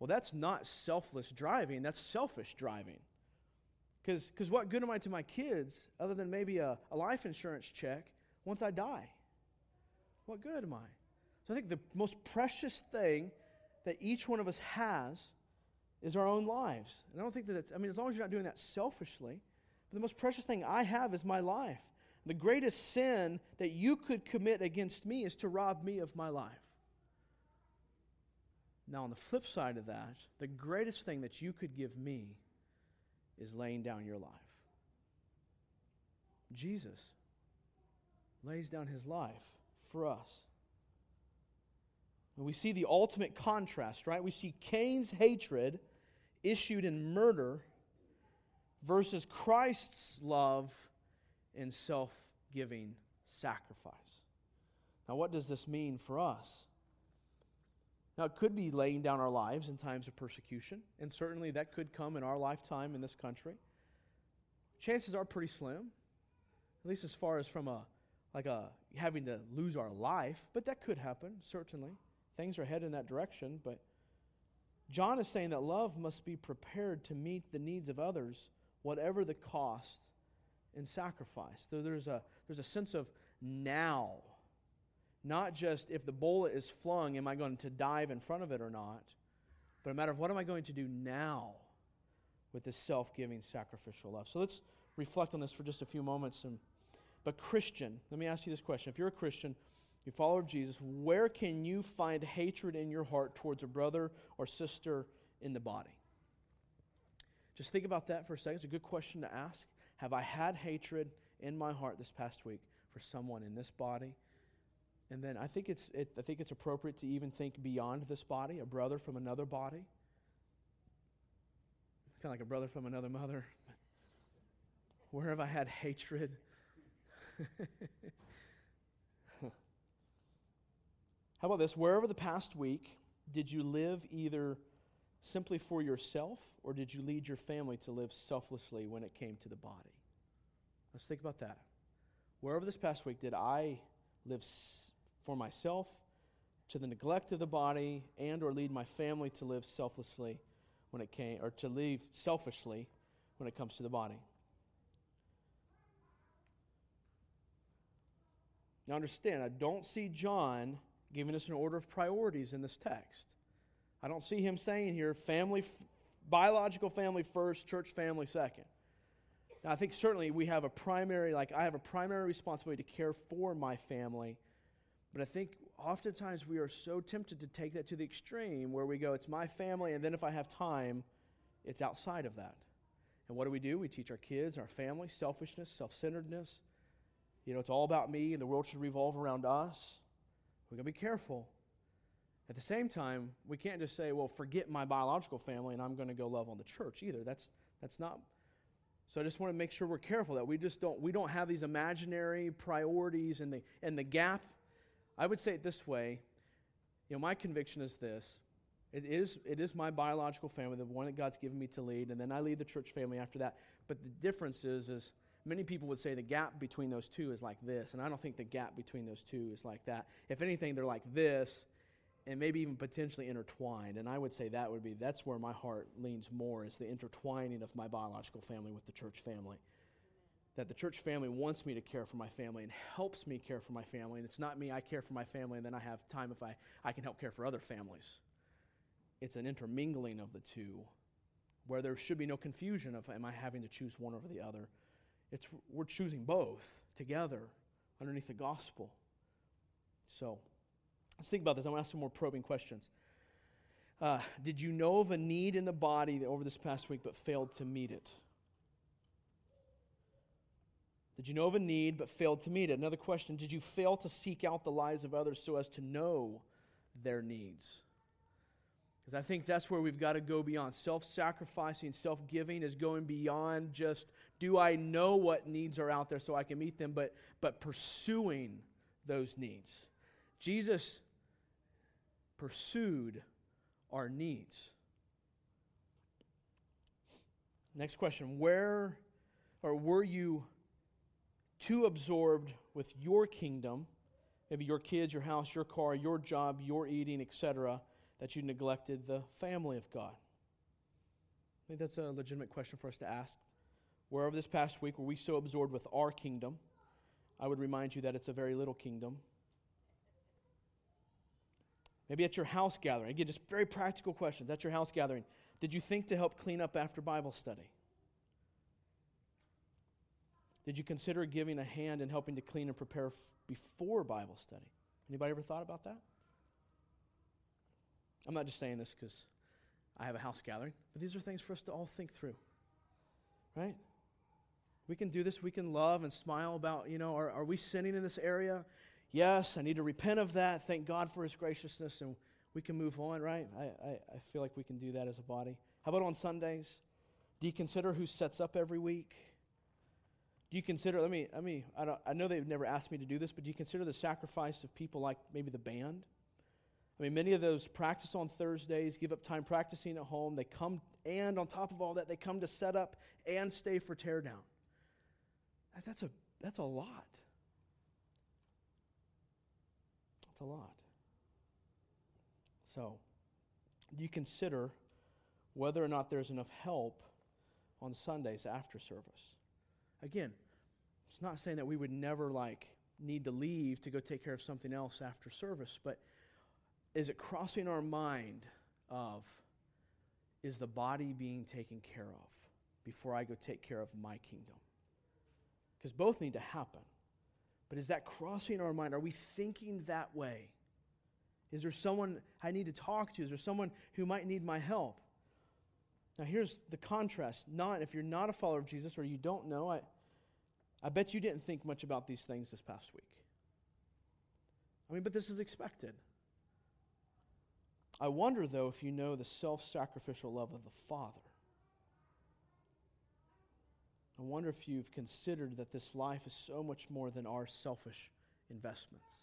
Well, that's not selfless driving, that's selfish driving. Because what good am I to my kids other than maybe a, a life insurance check once I die? What good am I? So I think the most precious thing that each one of us has is our own lives. And I don't think that it's, I mean, as long as you're not doing that selfishly, but the most precious thing I have is my life. The greatest sin that you could commit against me is to rob me of my life. Now, on the flip side of that, the greatest thing that you could give me is laying down your life. Jesus lays down his life for us. And we see the ultimate contrast, right? We see Cain's hatred issued in murder versus Christ's love and self giving sacrifice. Now, what does this mean for us? Now, it could be laying down our lives in times of persecution, and certainly that could come in our lifetime in this country. Chances are pretty slim, at least as far as from a like a having to lose our life, but that could happen, certainly. Things are headed in that direction, but John is saying that love must be prepared to meet the needs of others, whatever the cost and sacrifice. So there's a, there's a sense of now, not just if the bullet is flung, am I going to dive in front of it or not, but a matter of what am I going to do now with this self giving sacrificial love. So let's reflect on this for just a few moments. And, but, Christian, let me ask you this question. If you're a Christian, you follower of Jesus, where can you find hatred in your heart towards a brother or sister in the body? Just think about that for a second. It's a good question to ask. Have I had hatred in my heart this past week for someone in this body? And then I think it's, it, I think it's appropriate to even think beyond this body, a brother from another body. Kind of like a brother from another mother. [LAUGHS] Where have I had hatred? [LAUGHS] How about this? Wherever the past week, did you live either simply for yourself or did you lead your family to live selflessly when it came to the body? Let's think about that. Wherever this past week, did I live for myself to the neglect of the body and or lead my family to live selflessly when it came or to live selfishly when it comes to the body? Now understand, I don't see John giving us an order of priorities in this text. I don't see him saying here family, biological family first, church family second. Now, I think certainly we have a primary, like I have a primary responsibility to care for my family, but I think oftentimes we are so tempted to take that to the extreme where we go, it's my family, and then if I have time, it's outside of that. And what do we do? We teach our kids, our family, selfishness, self centeredness. You know, it's all about me, and the world should revolve around us. We've got to be careful. At the same time, we can't just say, well, forget my biological family and I'm going to go love on the church either. That's, that's not. So I just want to make sure we're careful that we just don't, we don't have these imaginary priorities and the, and the gap. I would say it this way. You know, my conviction is this. It is, it is my biological family, the one that God's given me to lead, and then I lead the church family after that. But the difference is, is Many people would say the gap between those two is like this, and I don't think the gap between those two is like that. If anything, they're like this, and maybe even potentially intertwined. And I would say that would be that's where my heart leans more is the intertwining of my biological family with the church family. That the church family wants me to care for my family and helps me care for my family. And it's not me, I care for my family, and then I have time if I, I can help care for other families. It's an intermingling of the two where there should be no confusion of am I having to choose one over the other. It's, we're choosing both together underneath the gospel. So let's think about this. I'm going to ask some more probing questions. Uh, did you know of a need in the body over this past week but failed to meet it? Did you know of a need but failed to meet it? Another question Did you fail to seek out the lives of others so as to know their needs? Because I think that's where we've got to go beyond. Self sacrificing, self giving is going beyond just do I know what needs are out there so I can meet them, but, but pursuing those needs. Jesus pursued our needs. Next question Where or were you too absorbed with your kingdom, maybe your kids, your house, your car, your job, your eating, etc.? that you neglected the family of God? I think that's a legitimate question for us to ask. Wherever this past week were we so absorbed with our kingdom, I would remind you that it's a very little kingdom. Maybe at your house gathering, again, just very practical questions. At your house gathering, did you think to help clean up after Bible study? Did you consider giving a hand and helping to clean and prepare f- before Bible study? Anybody ever thought about that? I'm not just saying this because I have a house gathering, but these are things for us to all think through. Right? We can do this. We can love and smile about, you know, are, are we sinning in this area? Yes, I need to repent of that. Thank God for his graciousness, and we can move on, right? I, I, I feel like we can do that as a body. How about on Sundays? Do you consider who sets up every week? Do you consider, let me, let me I, I know they've never asked me to do this, but do you consider the sacrifice of people like maybe the band? I I mean, many of those practice on Thursdays, give up time practicing at home. They come, and on top of all that, they come to set up and stay for teardown. That's a, that's a lot. That's a lot. So, you consider whether or not there's enough help on Sundays after service? Again, it's not saying that we would never like need to leave to go take care of something else after service, but is it crossing our mind of is the body being taken care of before I go take care of my kingdom? Because both need to happen. But is that crossing our mind? Are we thinking that way? Is there someone I need to talk to? Is there someone who might need my help? Now, here's the contrast. Not if you're not a follower of Jesus or you don't know, I, I bet you didn't think much about these things this past week. I mean, but this is expected. I wonder, though, if you know the self sacrificial love of the Father. I wonder if you've considered that this life is so much more than our selfish investments,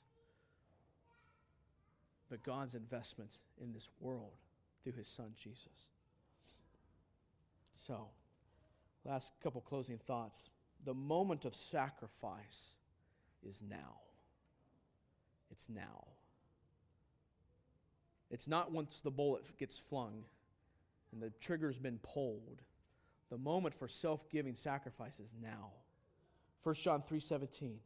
but God's investment in this world through his Son, Jesus. So, last couple closing thoughts. The moment of sacrifice is now. It's now. It's not once the bullet gets flung and the trigger's been pulled. The moment for self-giving sacrifice is now. 1 John 3:17.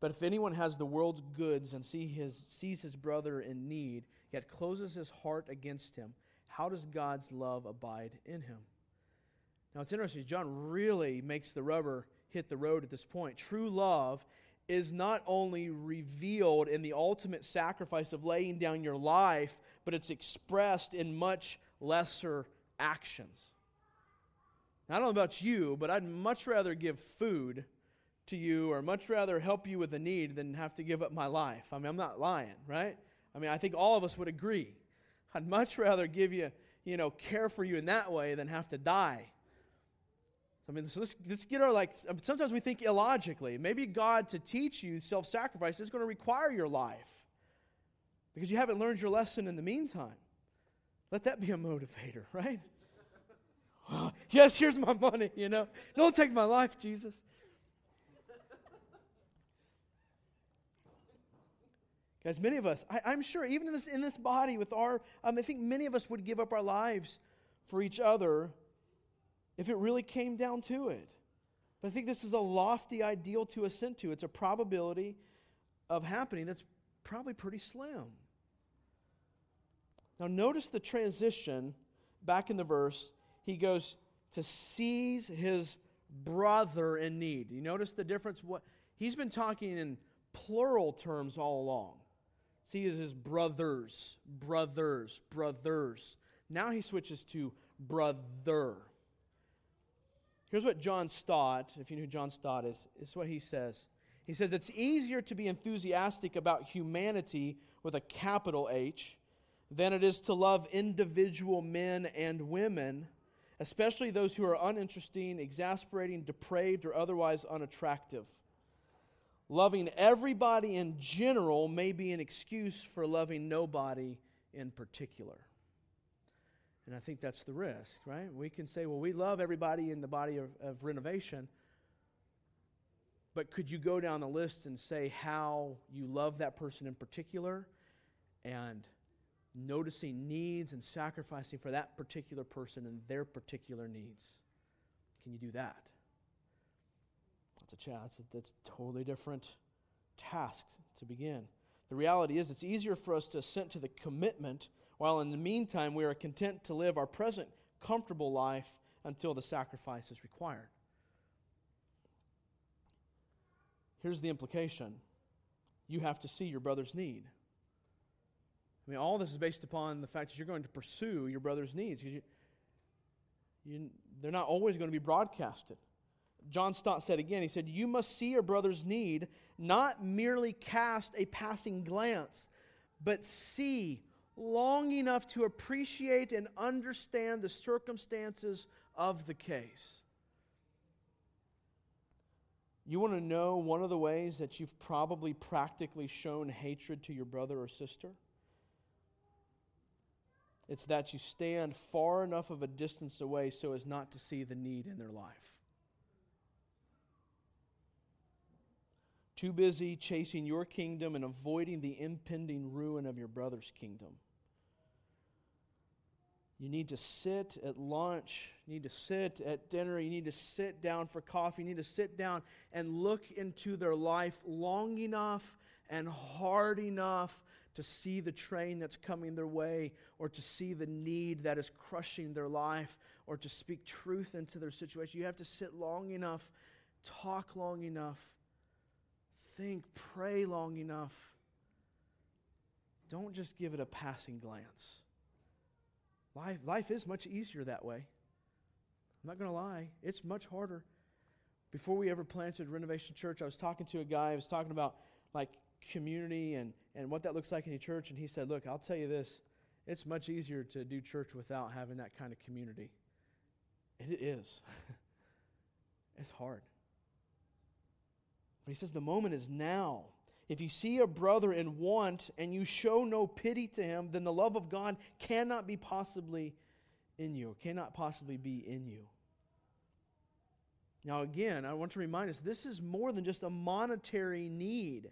But if anyone has the world's goods and see his, sees his brother in need, yet closes his heart against him, how does God's love abide in him? Now it's interesting, John really makes the rubber hit the road at this point. True love is not only revealed in the ultimate sacrifice of laying down your life, but it's expressed in much lesser actions. Now, I don't know about you, but I'd much rather give food to you or much rather help you with a need than have to give up my life. I mean, I'm not lying, right? I mean, I think all of us would agree. I'd much rather give you, you know, care for you in that way than have to die I mean, so let's, let's get our, like, sometimes we think illogically. Maybe God, to teach you self sacrifice, is going to require your life because you haven't learned your lesson in the meantime. Let that be a motivator, [LAUGHS] right? Well, [LAUGHS] yes, here's my money, you know. Don't take my life, Jesus. Guys, many of us, I, am sure, even in this, in this body with our, um, I think many of us would give up our lives for each other if it really came down to it. But I think this is a lofty ideal to assent to. It's a probability of happening that's probably pretty slim. Now, notice the transition back in the verse. He goes to sees his brother in need. You notice the difference? What he's been talking in plural terms all along. See, his brothers, brothers, brothers. Now he switches to brother. Here's what John Stott, if you know who John Stott is, is what he says. He says, It's easier to be enthusiastic about humanity with a capital H than it is to love individual men and women, especially those who are uninteresting, exasperating, depraved, or otherwise unattractive. Loving everybody in general may be an excuse for loving nobody in particular. And I think that's the risk, right? We can say, well, we love everybody in the body of, of renovation. But could you go down the list and say how you love that person in particular and noticing needs and sacrificing for that particular person and their particular needs? Can you do that? That's a chance. That's a totally different task to begin. The reality is, it's easier for us to assent to the commitment while in the meantime we are content to live our present comfortable life until the sacrifice is required. Here's the implication you have to see your brother's need. I mean, all this is based upon the fact that you're going to pursue your brother's needs. You, you, they're not always going to be broadcasted. John Stott said again, he said, You must see your brother's need, not merely cast a passing glance, but see long enough to appreciate and understand the circumstances of the case. You want to know one of the ways that you've probably practically shown hatred to your brother or sister? It's that you stand far enough of a distance away so as not to see the need in their life. Too busy chasing your kingdom and avoiding the impending ruin of your brother's kingdom. You need to sit at lunch. You need to sit at dinner. You need to sit down for coffee. You need to sit down and look into their life long enough and hard enough to see the train that's coming their way or to see the need that is crushing their life or to speak truth into their situation. You have to sit long enough, talk long enough, think, pray long enough. Don't just give it a passing glance. Life, life is much easier that way. I'm not going to lie, it's much harder. Before we ever planted Renovation Church, I was talking to a guy, I was talking about like community and, and what that looks like in a church, and he said, Look, I'll tell you this, it's much easier to do church without having that kind of community. And it is. [LAUGHS] it's hard. But he says the moment is now. If you see a brother in want and you show no pity to him, then the love of God cannot be possibly in you, cannot possibly be in you. Now, again, I want to remind us this is more than just a monetary need.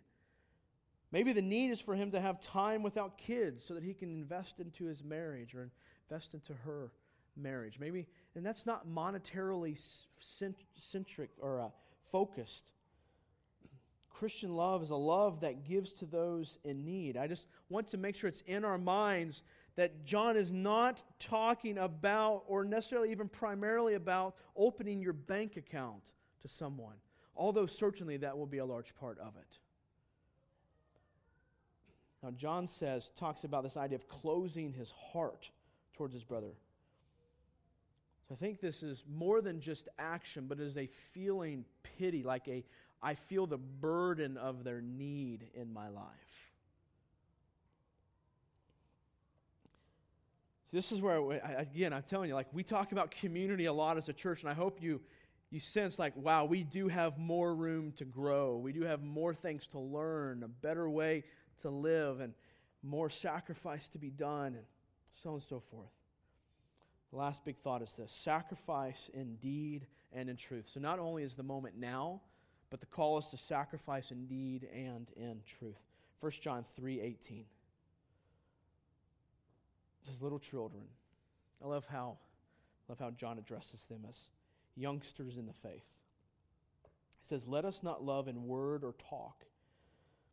Maybe the need is for him to have time without kids so that he can invest into his marriage or invest into her marriage. Maybe, and that's not monetarily centric or uh, focused. Christian love is a love that gives to those in need. I just want to make sure it's in our minds that John is not talking about, or necessarily even primarily about, opening your bank account to someone, although certainly that will be a large part of it. Now, John says, talks about this idea of closing his heart towards his brother. So I think this is more than just action, but it is a feeling pity, like a I feel the burden of their need in my life. So this is where, I, again, I'm telling you, like we talk about community a lot as a church, and I hope you you sense like, wow, we do have more room to grow. We do have more things to learn, a better way to live, and more sacrifice to be done, and so on and so forth. The last big thought is this sacrifice in deed and in truth. So not only is the moment now, but the call is to sacrifice in deed and in truth. 1 John 3 18. As little children. I love how, love how John addresses them as youngsters in the faith. He says, Let us not love in word or talk,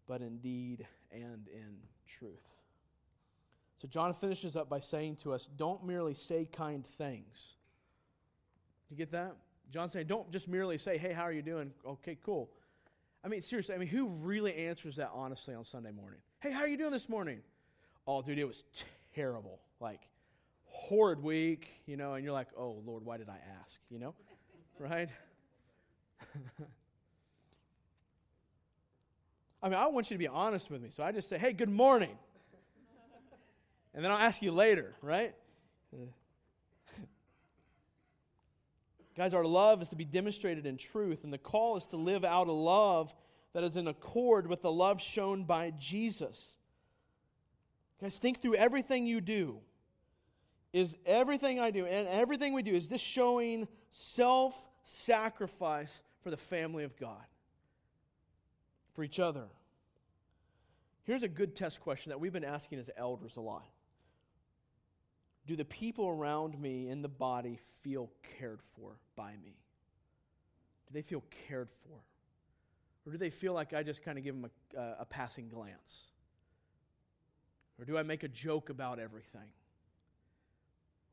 but in deed and in truth. So John finishes up by saying to us, Don't merely say kind things. Do You get that? John saying, don't just merely say, hey, how are you doing? Okay, cool. I mean, seriously, I mean, who really answers that honestly on Sunday morning? Hey, how are you doing this morning? Oh, dude, it was terrible. Like, horrid week, you know, and you're like, oh, Lord, why did I ask? You know? [LAUGHS] right? [LAUGHS] I mean, I want you to be honest with me. So I just say, hey, good morning. And then I'll ask you later, right? [LAUGHS] Guys, our love is to be demonstrated in truth, and the call is to live out a love that is in accord with the love shown by Jesus. Guys, think through everything you do. Is everything I do and everything we do, is this showing self sacrifice for the family of God, for each other? Here's a good test question that we've been asking as elders a lot do the people around me in the body feel cared for by me? Do they feel cared for? Or do they feel like I just kind of give them a, uh, a passing glance? Or do I make a joke about everything?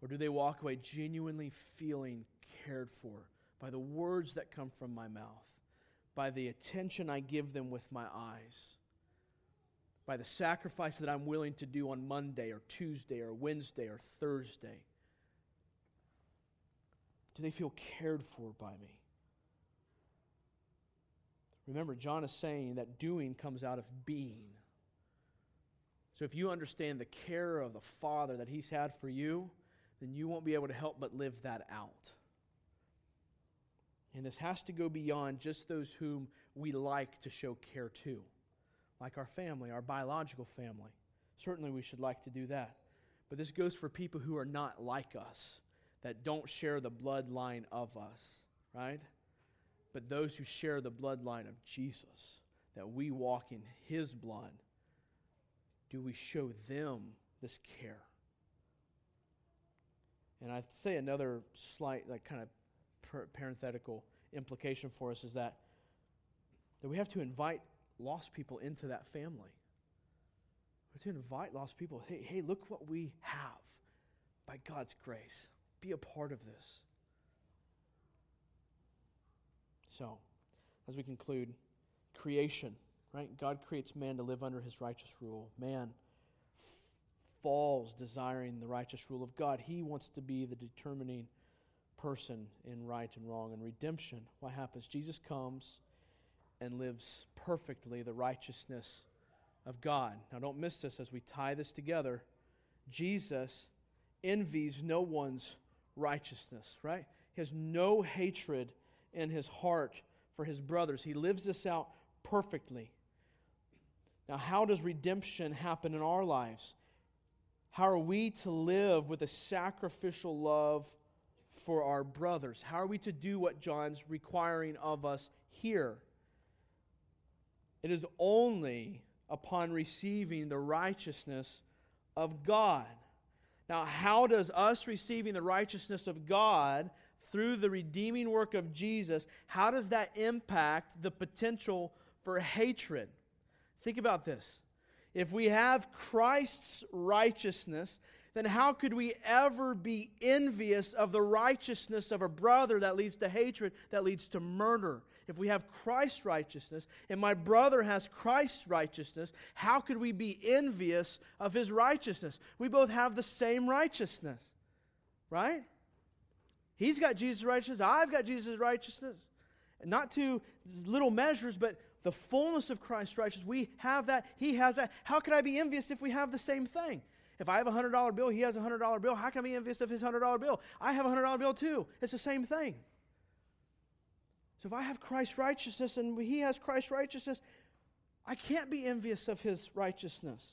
Or do they walk away genuinely feeling cared for by the words that come from my mouth, by the attention I give them with my eyes? by the sacrifice that I'm willing to do on Monday or Tuesday or Wednesday or Thursday? Do they feel cared for by me? Remember, John is saying that doing comes out of being. So if you understand the care of the Father that He's had for you, then you won't be able to help but live that out. And this has to go beyond just those whom we like to show care to like our family, our biological family. Certainly, we should like to do that. but this goes for people who are not like us, that don't share the bloodline of us, right? But those who share the bloodline of Jesus, that we walk in his blood, do we show them this care? And I'd say another slight, like kind of parenthetical implication for us is that, that we have to invite lost people into that family. We have to invite lost people. Hey, hey, look what we have by God's grace. Be a part of this. So, as we conclude, creation, right? God creates man to live under his righteous rule. Man f- falls desiring the righteous rule of God. He wants to be the determining person in right and wrong. And redemption, what happens? Jesus comes and lives perfectly the righteousness of God. Now, don't miss this as we tie this together. Jesus envies no one's righteousness, right? He has no hatred in his heart for his brothers. He lives this out perfectly. Now, how does redemption happen in our lives? How are we to live with a sacrificial love for our brothers? How are we to do what John's requiring of us here? It is only upon receiving the righteousness of God. Now, how does us receiving the righteousness of God through the redeeming work of Jesus, how does that impact the potential for hatred? Think about this. If we have Christ's righteousness, then how could we ever be envious of the righteousness of a brother that leads to hatred, that leads to murder? If we have Christ's righteousness and my brother has Christ's righteousness, how could we be envious of his righteousness? We both have the same righteousness, right? He's got Jesus' righteousness, I've got Jesus' righteousness. Not to little measures, but the fullness of Christ's righteousness. We have that, He has that. How could I be envious if we have the same thing? If I have a $100 bill, he has a $100 bill. How can I be envious of his $100 bill? I have a $100 bill too. It's the same thing. So if I have Christ's righteousness and he has Christ's righteousness, I can't be envious of his righteousness.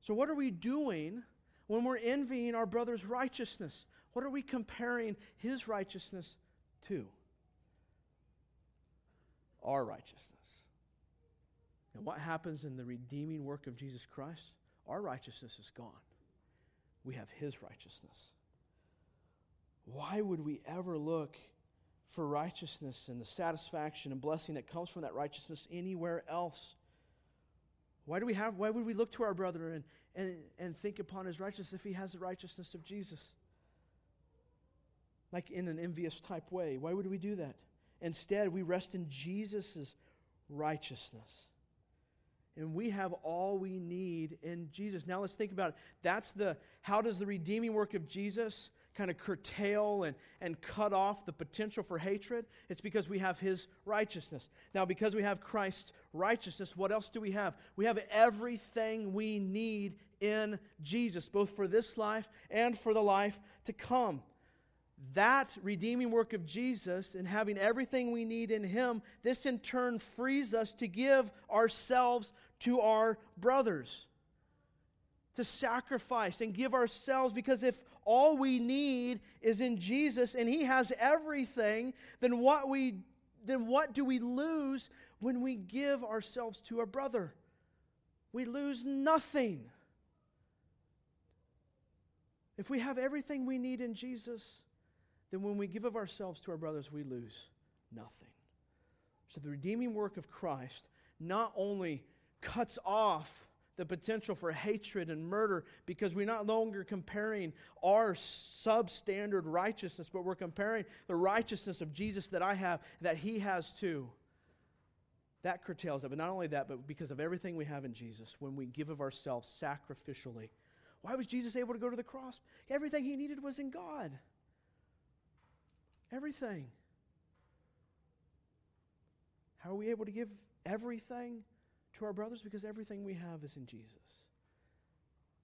So, what are we doing when we're envying our brother's righteousness? What are we comparing his righteousness to? Our righteousness. And what happens in the redeeming work of Jesus Christ? Our righteousness is gone. We have his righteousness. Why would we ever look for righteousness and the satisfaction and blessing that comes from that righteousness anywhere else? Why do we have why would we look to our brother and, and, and think upon his righteousness if he has the righteousness of Jesus? Like in an envious type way. Why would we do that? Instead, we rest in Jesus' righteousness and we have all we need in Jesus. Now let's think about it. That's the how does the redeeming work of Jesus kind of curtail and, and cut off the potential for hatred? It's because we have his righteousness. Now, because we have Christ's righteousness, what else do we have? We have everything we need in Jesus, both for this life and for the life to come that redeeming work of Jesus and having everything we need in Him, this in turn frees us to give ourselves to our brothers, to sacrifice and give ourselves, because if all we need is in Jesus and He has everything, then what, we, then what do we lose when we give ourselves to a brother? We lose nothing. If we have everything we need in Jesus, then when we give of ourselves to our brothers, we lose nothing. So the redeeming work of Christ not only cuts off the potential for hatred and murder because we're not longer comparing our substandard righteousness, but we're comparing the righteousness of Jesus that I have, that he has too. That curtails it. But not only that, but because of everything we have in Jesus, when we give of ourselves sacrificially. Why was Jesus able to go to the cross? Everything he needed was in God. Everything. How are we able to give everything to our brothers? Because everything we have is in Jesus.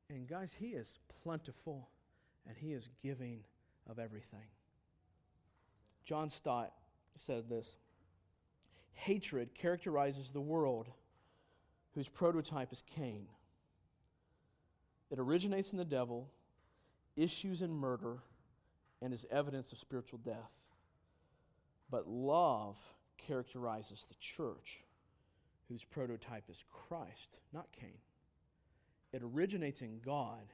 And guys, He is plentiful and He is giving of everything. John Stott said this Hatred characterizes the world whose prototype is Cain. It originates in the devil, issues in murder, and is evidence of spiritual death. But love characterizes the church, whose prototype is Christ, not Cain. It originates in God,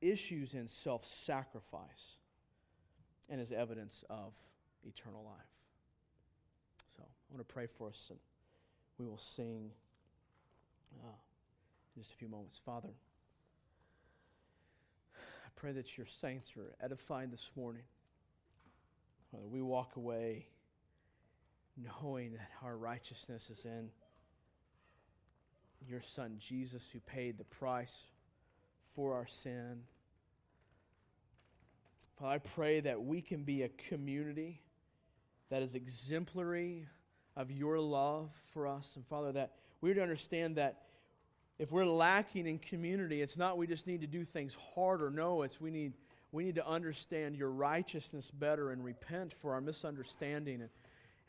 issues in self sacrifice, and is evidence of eternal life. So I want to pray for us, and we will sing uh, in just a few moments. Father, I pray that your saints are edified this morning. Father, we walk away knowing that our righteousness is in your Son Jesus, who paid the price for our sin. Father, I pray that we can be a community that is exemplary of your love for us. And Father, that we would understand that if we're lacking in community, it's not we just need to do things harder. No, it's we need, we need to understand your righteousness better and repent for our misunderstanding. And,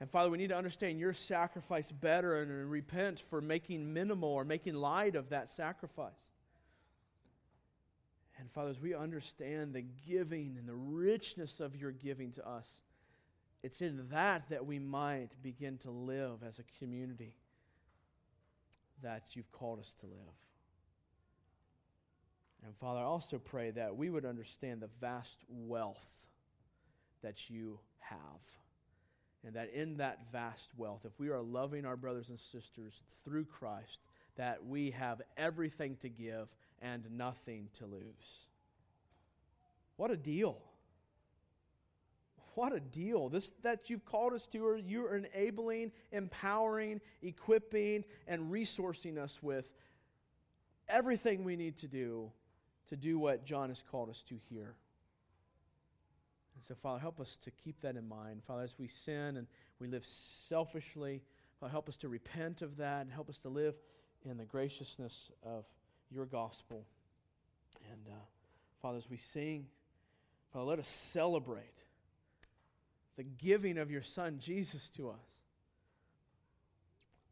and Father, we need to understand your sacrifice better and, repent for making minimal or making light of that sacrifice. And Father, as we understand the giving and the richness of your giving to us, it's in that that we might begin to live as a community that you've called us to live. And Father, I also pray that we would understand the vast wealth that you have. And that in that vast wealth, if we are loving our brothers and sisters through Christ, that we have everything to give and nothing to lose. What a deal! What a deal. This that you've called us to, or you're enabling, empowering, equipping, and resourcing us with everything we need to do to do what John has called us to here. And so, Father, help us to keep that in mind. Father, as we sin and we live selfishly, Father, help us to repent of that and help us to live in the graciousness of your gospel. And, uh, Father, as we sing, Father, let us celebrate the giving of your Son, Jesus, to us.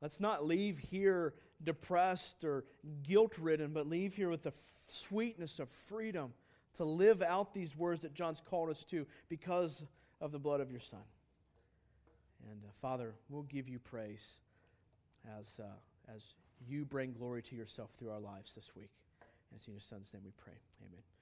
Let's not leave here depressed or guilt ridden, but leave here with the sweetness of freedom to live out these words that John's called us to because of the blood of your Son. And uh, Father, we'll give you praise as, uh, as you bring glory to yourself through our lives this week. And it's in your Son's name we pray. Amen.